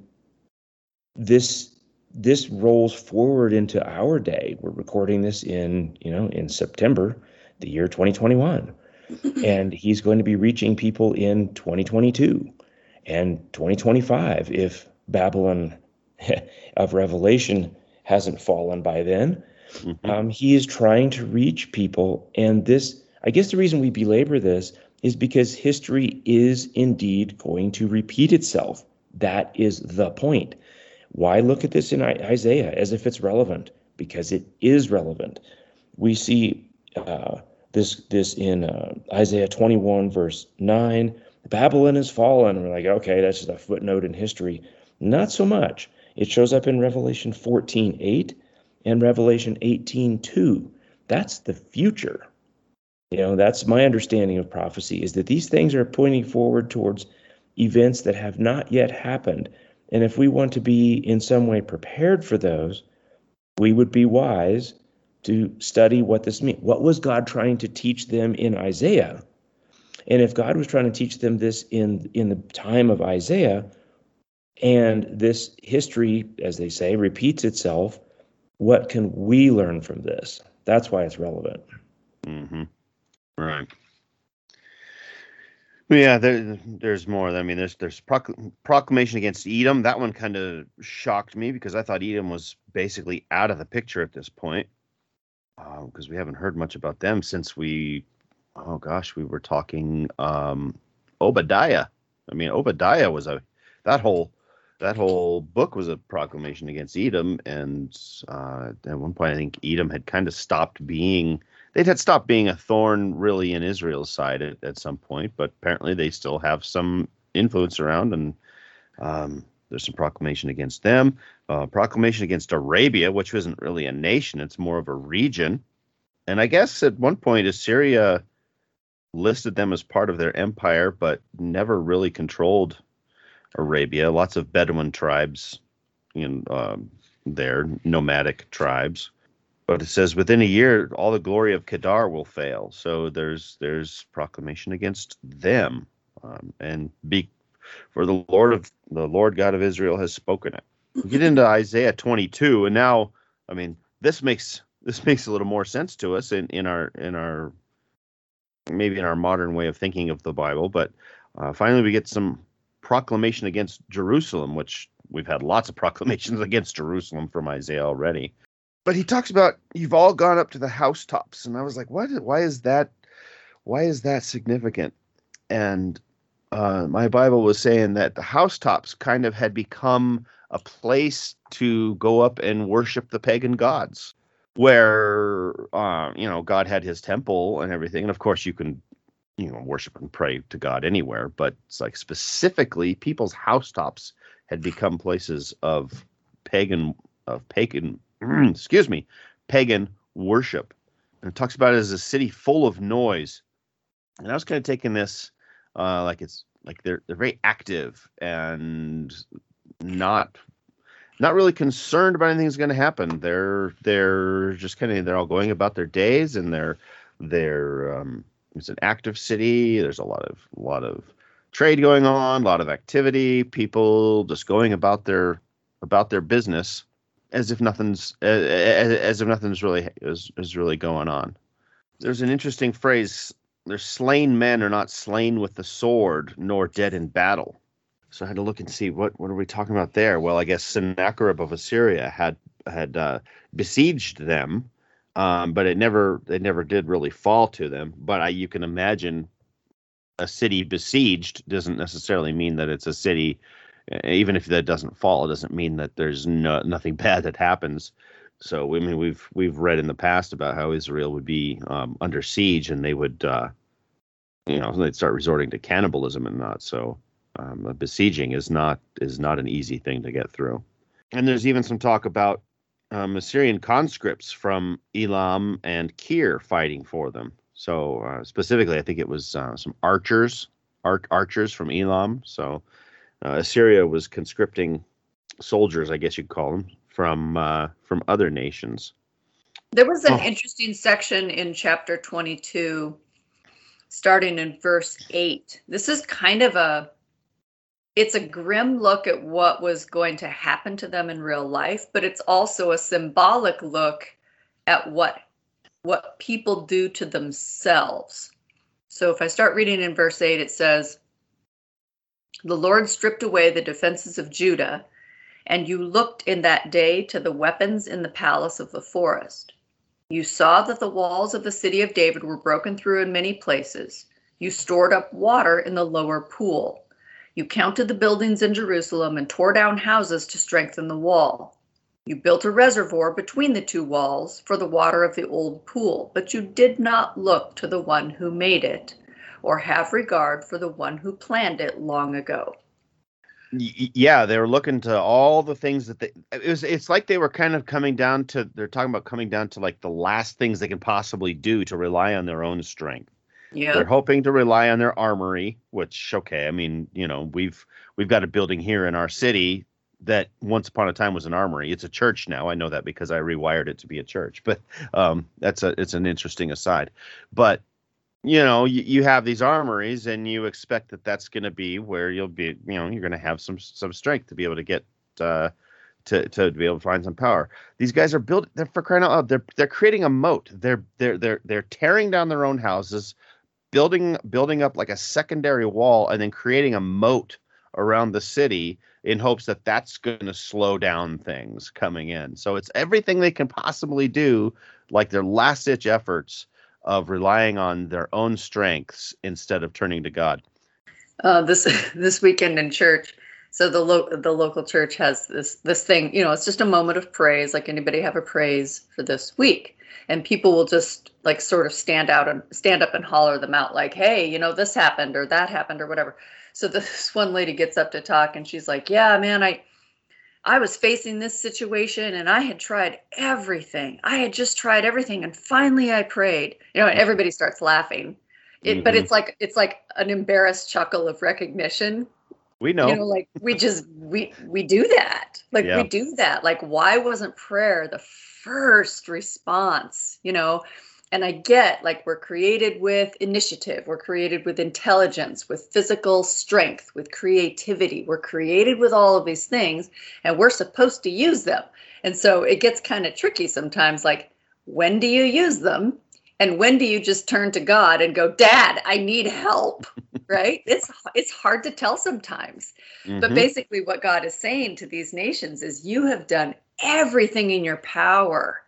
this this rolls forward into our day. We're recording this in, you know, in September, the year 2021. and he's going to be reaching people in 2022 and 2025 if Babylon of Revelation hasn't fallen by then. Mhm. Um, he is trying to reach people. And this, I guess the reason we belabor this is because history is indeed going to repeat itself. That is the point. Why look at this in Isaiah as if it's relevant? Because it is relevant. We see uh, this this in uh, Isaiah 21 verse 9. Babylon has fallen. We're like, okay, that's just a footnote in history. Not so much. It shows up in Revelation 14 8 and Revelation 18 2. That's the future. You know, that's my understanding of prophecy is that these things are pointing forward towards events that have not yet happened. And if we want to be in some way prepared for those, we would be wise to study what this means. What was God trying to teach them in Isaiah? And if God was trying to teach them this in in the time of Isaiah, and this history, as they say, repeats itself, what can we learn from this? That's why it's relevant. Mm-hmm. Right. Yeah, there, there's more. I mean, there's there's proclamation against Edom. That one kind of shocked me because I thought Edom was basically out of the picture at this point because we haven't heard much about them since we, oh gosh, we were talking um, Obadiah. I mean, Obadiah was a that whole that whole book was a proclamation against Edom, and uh, at one point I think Edom had kind of stopped being they had stopped being a thorn really in Israel's side at, at some point, but apparently they still have some influence around, and um, there's some proclamation against them. Uh, proclamation against Arabia, which isn't really a nation; it's more of a region. And I guess at one point Assyria listed them as part of their empire, but never really controlled Arabia. Lots of Bedouin tribes, know, um, there nomadic tribes but it says within a year all the glory of Kedar will fail. So there's there's proclamation against them, um, and be for the Lord of the Lord God of Israel has spoken it. We get into Isaiah 22, and now I mean this makes this makes a little more sense to us in in our in our maybe in our modern way of thinking of the Bible. But uh, finally, we get some proclamation against Jerusalem, which we've had lots of proclamations against Jerusalem from Isaiah already. But he talks about you've all gone up to the housetops. And i was like what? Why is that? Why is that significant? And uh, my bible was saying that the housetops kind of had become a place to go up and worship the pagan gods where uh, you know god had his temple and everything and of course you can you know worship and pray to God anywhere, but it's like specifically people's housetops had become places of pagan of pagan excuse me pagan worship. And it talks about it as a city full of noise. And I was kind of taking this uh, like it's like they're they're very active and not not really concerned about anything that's going to happen. They're they're just kind of they're all going about their days and they're they're um, it's an active city. There's a lot of a lot of trade going on, a lot of activity, people just going about their about their business as if nothing's as, as if nothing's really is, is really going on. There's an interesting phrase. There's slain men are not slain with the sword, nor dead in battle. So I had to look and see what what are we talking about there. Well, I guess Sennacherib of Assyria had had uh, besieged them, um, but it never it never did really fall to them. But I, you can imagine a city besieged doesn't necessarily mean that it's a city even if that doesn't fall, it doesn't mean that there's no, nothing bad that happens. So I mean, we've we've read in the past about how Israel would be um, under siege and they would, uh, you know, they'd start resorting to cannibalism and not. So um, besieging is not is not an easy thing to get through. And there's even some talk about um, Assyrian conscripts from Elam and Kir fighting for them. So uh, specifically, I think it was uh, some archers, ar- archers from Elam. So uh, Assyria was conscripting soldiers, I guess you'd call them, from uh, from other nations. There was an oh. interesting section in chapter 22, starting in verse 8. This is kind of a it's a grim look at what was going to happen to them in real life, but it's also a symbolic look at what what people do to themselves. So if I start reading in verse 8, it says, the Lord stripped away the defenses of Judah, and you looked in that day to the weapons in the palace of the forest. You saw that the walls of the city of David were broken through in many places. You stored up water in the lower pool. You counted the buildings in Jerusalem and tore down houses to strengthen the wall. You built a reservoir between the two walls for the water of the old pool, but you did not look to the one who made it or have regard for the one who planned it long ago. Yeah, they were looking to all the things that they it was it's like they were kind of coming down to they're talking about coming down to like the last things they can possibly do to rely on their own strength. Yeah. They're hoping to rely on their armory, which okay, I mean, you know, we've we've got a building here in our city that once upon a time was an armory. It's a church now. I know that because I rewired it to be a church. But um, that's a it's an interesting aside. But you know you, you have these armories and you expect that that's going to be where you'll be you know you're going to have some some strength to be able to get uh to to be able to find some power these guys are building they're for crying out loud they're they're creating a moat they're they're they're they're tearing down their own houses building building up like a secondary wall and then creating a moat around the city in hopes that that's going to slow down things coming in so it's everything they can possibly do like their last ditch efforts of relying on their own strengths instead of turning to God? Uh, this this weekend in church, so the lo- the local church has this this thing. You know, it's just a moment of praise. Like anybody have a praise for this week, and people will just like sort of stand out and stand up and holler them out, like, "Hey, you know, this happened or that happened or whatever." So this one lady gets up to talk, and she's like, "Yeah, man, I." I was facing this situation and I had tried everything. I had just tried everything and finally I prayed. You know, everybody starts laughing. It, mm-hmm. but it's like it's like an embarrassed chuckle of recognition. We know. You know, like we just we we do that. Like yeah. we do that. Like why wasn't prayer the first response, you know? and I get like we're created with initiative, we're created with intelligence, with physical strength, with creativity. We're created with all of these things and we're supposed to use them. And so it gets kind of tricky sometimes like when do you use them? And when do you just turn to God and go, "Dad, I need help." right? It's it's hard to tell sometimes. Mm-hmm. But basically what God is saying to these nations is you have done everything in your power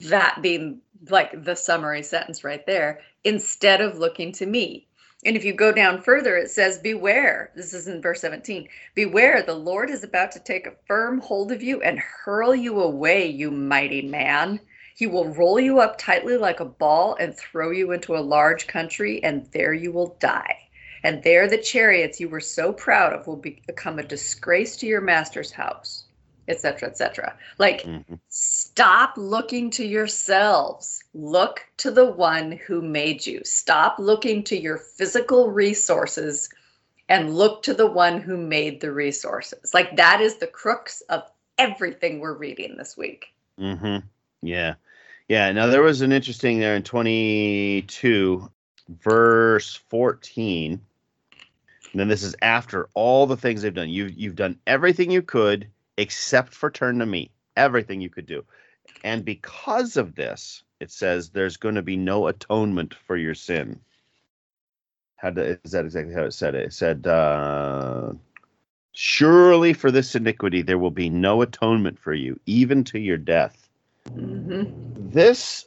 that being like the summary sentence right there, instead of looking to me. And if you go down further, it says, Beware. This is in verse 17. Beware, the Lord is about to take a firm hold of you and hurl you away, you mighty man. He will roll you up tightly like a ball and throw you into a large country, and there you will die. And there the chariots you were so proud of will be, become a disgrace to your master's house, etc., etc. Like, hmm stop looking to yourselves. Look to the one who made you. Stop looking to your physical resources and look to the one who made the resources. Like, that is the crux of everything we're reading this week. Mm-hmm. Yeah. Yeah. Now there was an interesting there in 22, verse 14. And then this is after all the things they've done. You've you've done everything you could except for turn to me. Everything you could do. And because of this, it says there's going to be no atonement for your sin. How do, is that exactly how it said it? It said, uh, Surely for this iniquity there will be no atonement for you, even to your death. Mm-hmm. This,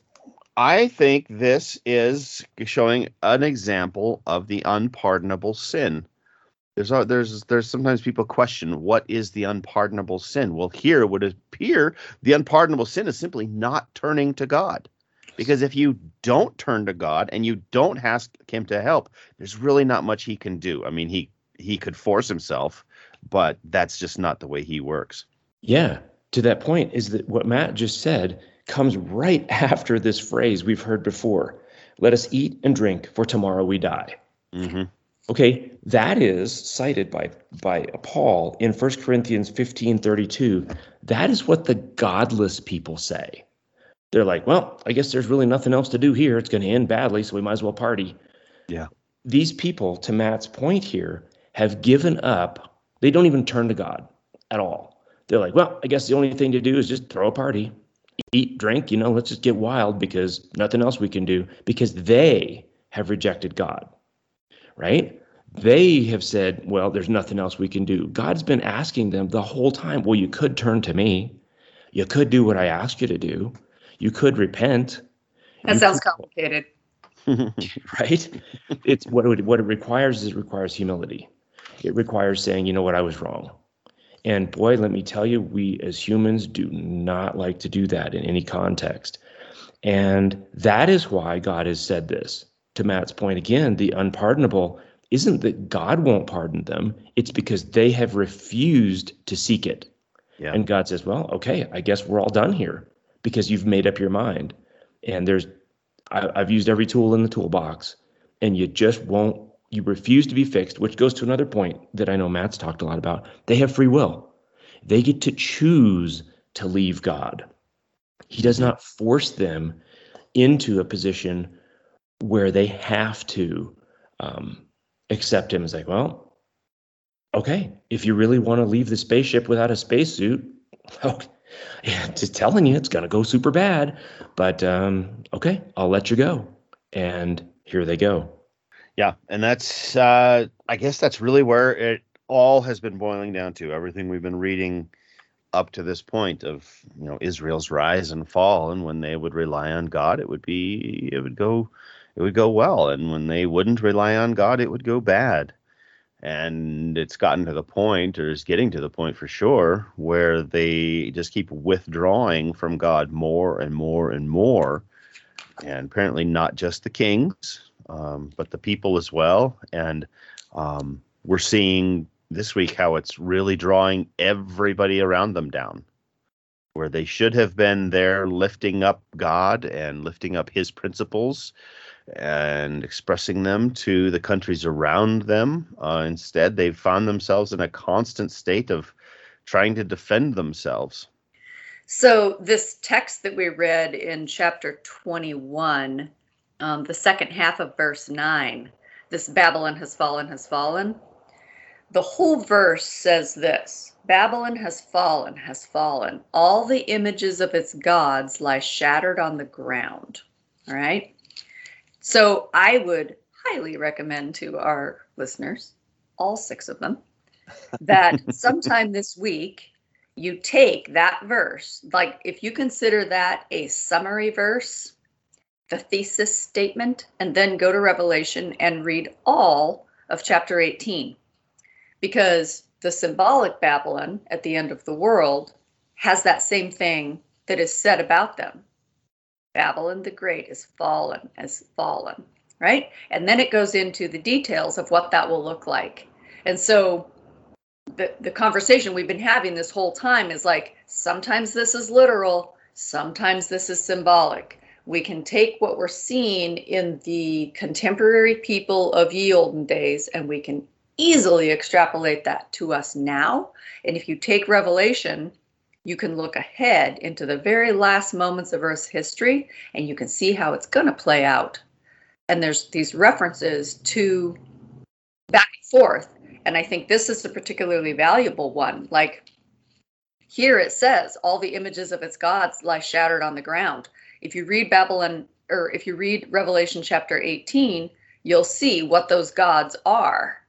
I think, this is showing an example of the unpardonable sin. There's there's there's sometimes people question what is the unpardonable sin. Well, here it would appear the unpardonable sin is simply not turning to God, because if you don't turn to God and you don't ask Him to help, there's really not much He can do. I mean, he he could force himself, but that's just not the way He works. Yeah, to that point is that what Matt just said comes right after this phrase we've heard before. Let us eat and drink, for tomorrow we die. hmm Okay, that is cited by by Paul in 1 Corinthians 15, 32. That is what the godless people say. They're like, well, I guess there's really nothing else to do here. It's going to end badly, so we might as well party. Yeah. These people, to Matt's point here, have given up. They don't even turn to God at all. They're like, well, I guess the only thing to do is just throw a party, eat, drink, you know, let's just get wild because nothing else we can do because they have rejected God right? They have said, well, there's nothing else we can do. God's been asking them the whole time, well, you could turn to me. You could do what I asked you to do. You could repent. That You sounds could- complicated. right? It's what it, what it requires is it requires humility. It requires saying, you know what, I was wrong. And boy, let me tell you, we as humans do not like to do that in any context. And that is why God has said this. To Matt's point again, the unpardonable isn't that God won't pardon them, it's because they have refused to seek it. Yeah. And God says, well, okay, I guess we're all done here because you've made up your mind. And there's, I, I've used every tool in the toolbox, and you just won't, you refuse to be fixed, which goes to another point that I know Matt's talked a lot about. They have free will, they get to choose to leave God. He does not force them into a position where they have to um, accept him as like, well, okay, if you really want to leave the spaceship without a spacesuit, okay, yeah, just telling you it's gonna go super bad. But um, okay, I'll let you go. And here they go. Yeah, and that's uh I guess that's really where it all has been boiling down to. Everything we've been reading up to this point of, you know, Israel's rise and fall and when they would rely on God, it would be it would go it would go well and when they wouldn't rely on God, it would go bad. And it's gotten to the point or is getting to the point for sure where they just keep withdrawing from God more and more and more. And apparently not just the kings, um, but the people as well. And um, we're seeing this week how it's really drawing everybody around them down, where they should have been there lifting up God and lifting up His principles and expressing them to the countries around them. Uh, instead, they've found themselves in a constant state of trying to defend themselves. So, this text that we read in chapter 21, um, the second half of verse 9, this Babylon has fallen, has fallen. The whole verse says this Babylon has fallen, has fallen. All the images of its gods lie shattered on the ground. All right. So, I would highly recommend to our listeners, all six of them, that sometime this week you take that verse, like if you consider that a summary verse, the thesis statement, and then go to Revelation and read all of chapter 18. Because the symbolic Babylon at the end of the world has that same thing that is said about them. Babylon the Great is fallen, as fallen, right? And then it goes into the details of what that will look like. And so the, the conversation we've been having this whole time is like sometimes this is literal, sometimes this is symbolic. We can take what we're seeing in the contemporary people of ye olden days and we can easily extrapolate that to us now. And if you take Revelation, you can look ahead into the very last moments of Earth's history and you can see how it's going to play out. And there's these references to back and forth. And I think this is a particularly valuable one. Like here it says, all the images of its gods lie shattered on the ground. If you read Babylon, or if you read Revelation chapter 18, you'll see what those gods are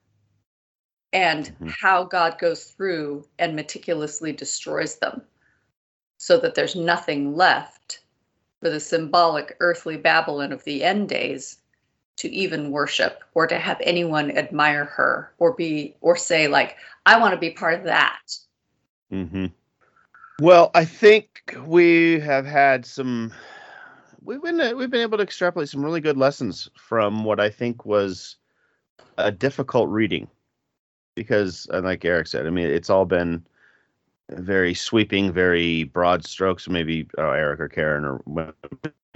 and mm-hmm. how God goes through and meticulously destroys them so that there's nothing left for the symbolic earthly Babylon of the end days to even worship or to have anyone admire her or be or say like I want to be part of that. Mm-hmm. Well, I think we have had some. We've been uh, we've been able to extrapolate some really good lessons from what I think was a difficult reading, because, like Eric said, I mean, it's all been very sweeping, very broad strokes. Maybe uh, Eric or Karen or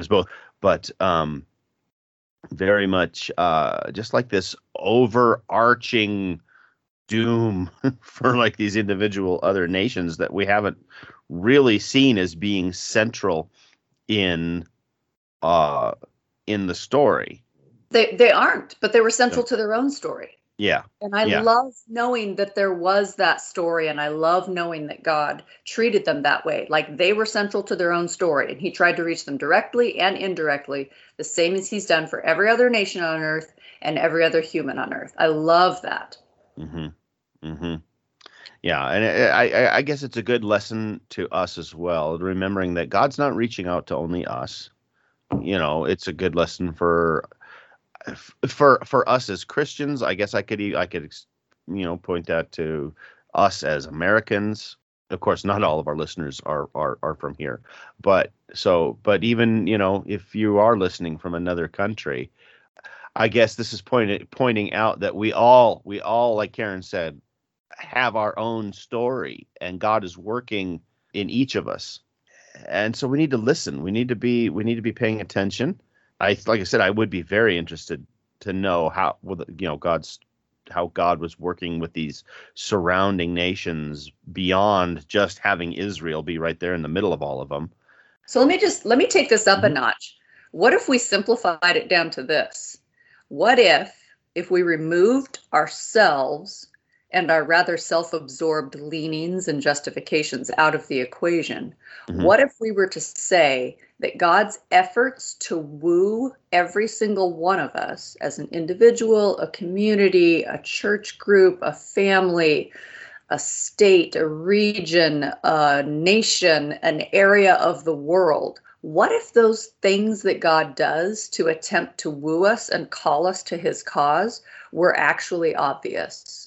both, but um, very much uh, just like this overarching doom for like these individual other nations that we haven't really seen as being central in uh in the story they they aren't but they were central to their own story yeah. And i yeah. love knowing that there was that story and i love knowing that god treated them that way. Like they were central to their own story and he tried to reach them directly and indirectly the same as he's done for every other nation on earth and every other human on earth. I love that. Mm-hmm. Mm-hmm. Yeah, and I, I guess it's a good lesson to us as well, remembering that God's not reaching out to only us. You know, it's a good lesson for for for us as Christians. I guess I could I could you know point that to us as Americans. Of course, not all of our listeners are are are from here, but so but even you know if you are listening from another country, I guess this is pointing pointing out that we all we all like Karen said have our own story and God is working in each of us. And so we need to listen. We need to be we need to be paying attention. I like I said I would be very interested to know how you know God's how God was working with these surrounding nations beyond just having Israel be right there in the middle of all of them. So let me just let me take this up mm-hmm. a notch. What if we simplified it down to this? What if if we removed ourselves and our rather self absorbed leanings and justifications out of the equation. Mm-hmm. What if we were to say that God's efforts to woo every single one of us as an individual, a community, a church group, a family, a state, a region, a nation, an area of the world? What if those things that God does to attempt to woo us and call us to his cause were actually obvious?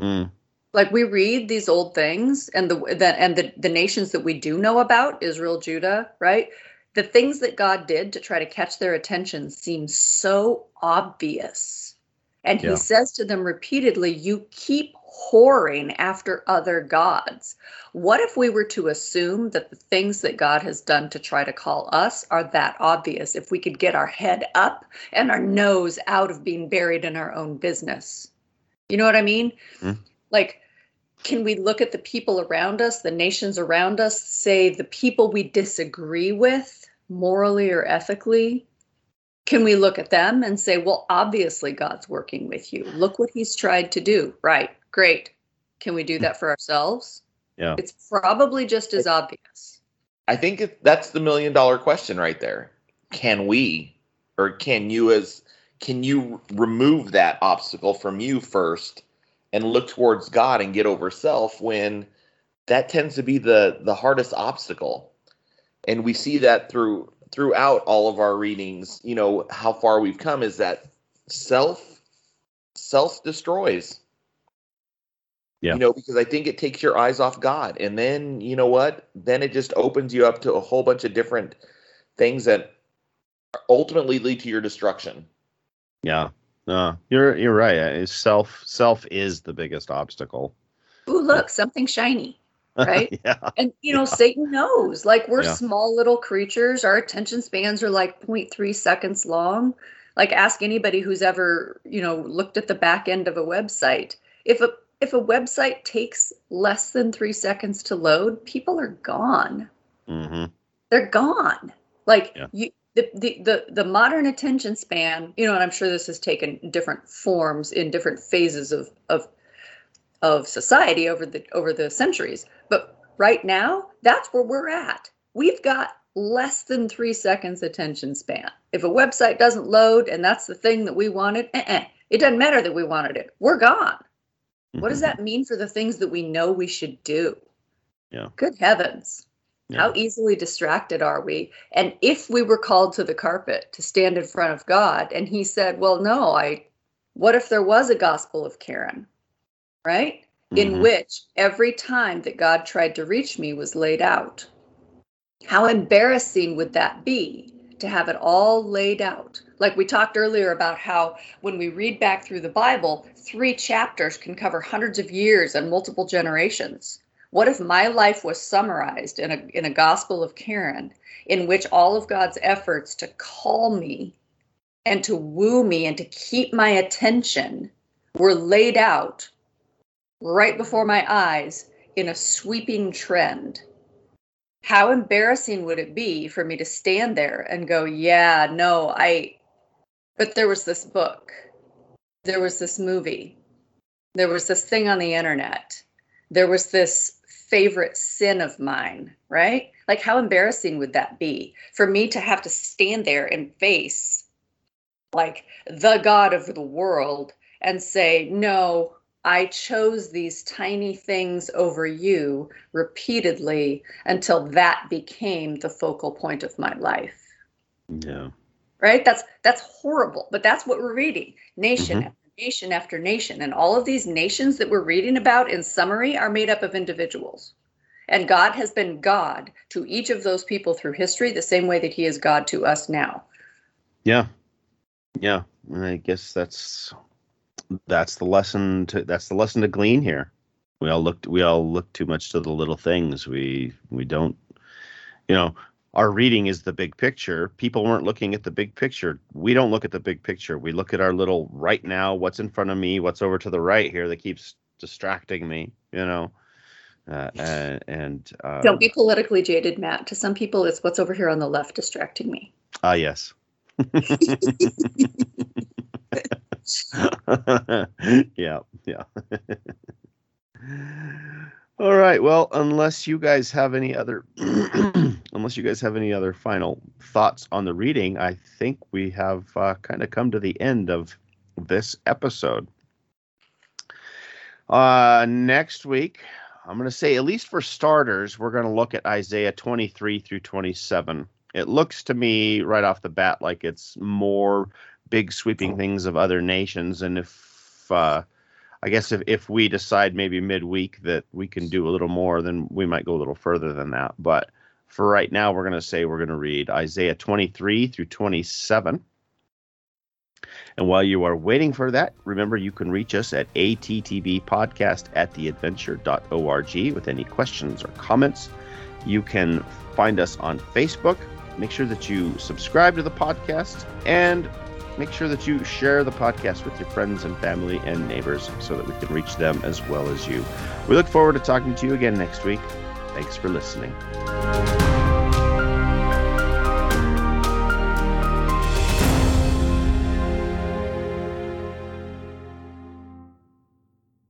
Mm. Like we read these old things and the, the and the, the nations that we do know about, Israel, Judah, right? The things that God did to try to catch their attention seem so obvious. And yeah. he says to them repeatedly, You keep whoring after other gods. What if we were to assume that the things that God has done to try to call us are that obvious? If we could get our head up and our nose out of being buried in our own business. You know what I mean? Mm-hmm. Like, can we look at the people around us, the nations around us, say the people we disagree with morally or ethically? Can we look at them and say, well, obviously God's working with you. Look what he's tried to do. Right. Great. Can we do that for ourselves? Yeah. It's probably just as obvious. I think that's the million dollar question right there. Can we, or can you as can you remove that obstacle from you first and look towards God and get over self when that tends to be the the hardest obstacle. And we see that through throughout all of our readings, you know, how far we've come is that self self destroys. Yeah. You know, because I think it takes your eyes off God. And then, you know what? Then it just opens you up to a whole bunch of different things that ultimately lead to your destruction. Yeah. No, you're you're right. Self self is the biggest obstacle. Ooh, look, something shiny. Right? yeah. And you know, Satan knows. Like we're Yeah. small little creatures. Our attention spans are like 0.3 seconds long. Like ask anybody who's ever, you know, looked at the back end of a website. If a if a website takes less than 3 seconds to load, people are gone. hmm They're gone. Like Yeah. you the, the, the, the modern attention span, you know, and I'm sure this has taken different forms in different phases of, of of society over the over the centuries. But right now, that's where we're at. We've got less than three seconds attention span. If a website doesn't load and that's the thing that we wanted, eh-eh, it doesn't matter that we wanted it. We're gone. What does that mean for the things that we know we should do? Yeah. Good heavens. Yeah. How easily distracted are we? And if we were called to the carpet to stand in front of God and he said, "Well, no, I what if there was a gospel of Karen?" Right? In Mhm. which every time that God tried to reach me was laid out. How embarrassing would that be to have it all laid out? Like we talked earlier about how when we read back through the Bible, three chapters can cover hundreds of years and multiple generations. What if my life was summarized in a in a gospel of Karen in which all of God's efforts to call me and to woo me and to keep my attention were laid out right before my eyes in a sweeping trend? How embarrassing would it be for me to stand there and go, "Yeah, no, I but there was this book. There was this movie. There was this thing on the internet. There was this favorite sin of mine, right? Like, how embarrassing would that be for me to have to stand there and face like the God of the world and say, no, I chose these tiny things over you repeatedly until that became the focal point of my life Yeah. right that's that's horrible but that's what we're reading nation Mhm. after nation after nation and all of these nations that we're reading about in summary are made up of individuals and god has been god to each of those people through history the same way that he is god to us now Yeah. Yeah. And I guess that's that's the lesson to that's the lesson to glean here. We all looked we all look too much to the little things. We we don't you know, our reading is the big picture. People weren't looking at the big picture. We don't look at the big picture. We look at our little right now, what's in front of me, what's over to the right here that keeps distracting me, you know. Uh, and and um, don't be politically jaded matt to some people it's what's over here on the left distracting me Ah, yes. yeah, yeah. All right. Well, unless you guys have any other, unless you guys have any other final thoughts on the reading, I think we have uh, kind of come to the end of this episode. Uh, next week, I'm going to say, at least for starters, we're going to look at Isaiah 23 through 27 it looks to me right off the bat like it's more big sweeping things of other nations and if uh i guess if, if we decide maybe midweek that we can do a little more then we might go a little further than that but for right now we're going to say we're going to read isaiah 23 through 27 and while you are waiting for that, remember you can reach us at attbpodcast at theadventure.org with any questions or comments. You can find us on Facebook. Make sure that you subscribe to the podcast and make sure that you share the podcast with your friends and family and neighbors so that we can reach them as well as you. We look forward to talking to you again next week. Thanks for listening.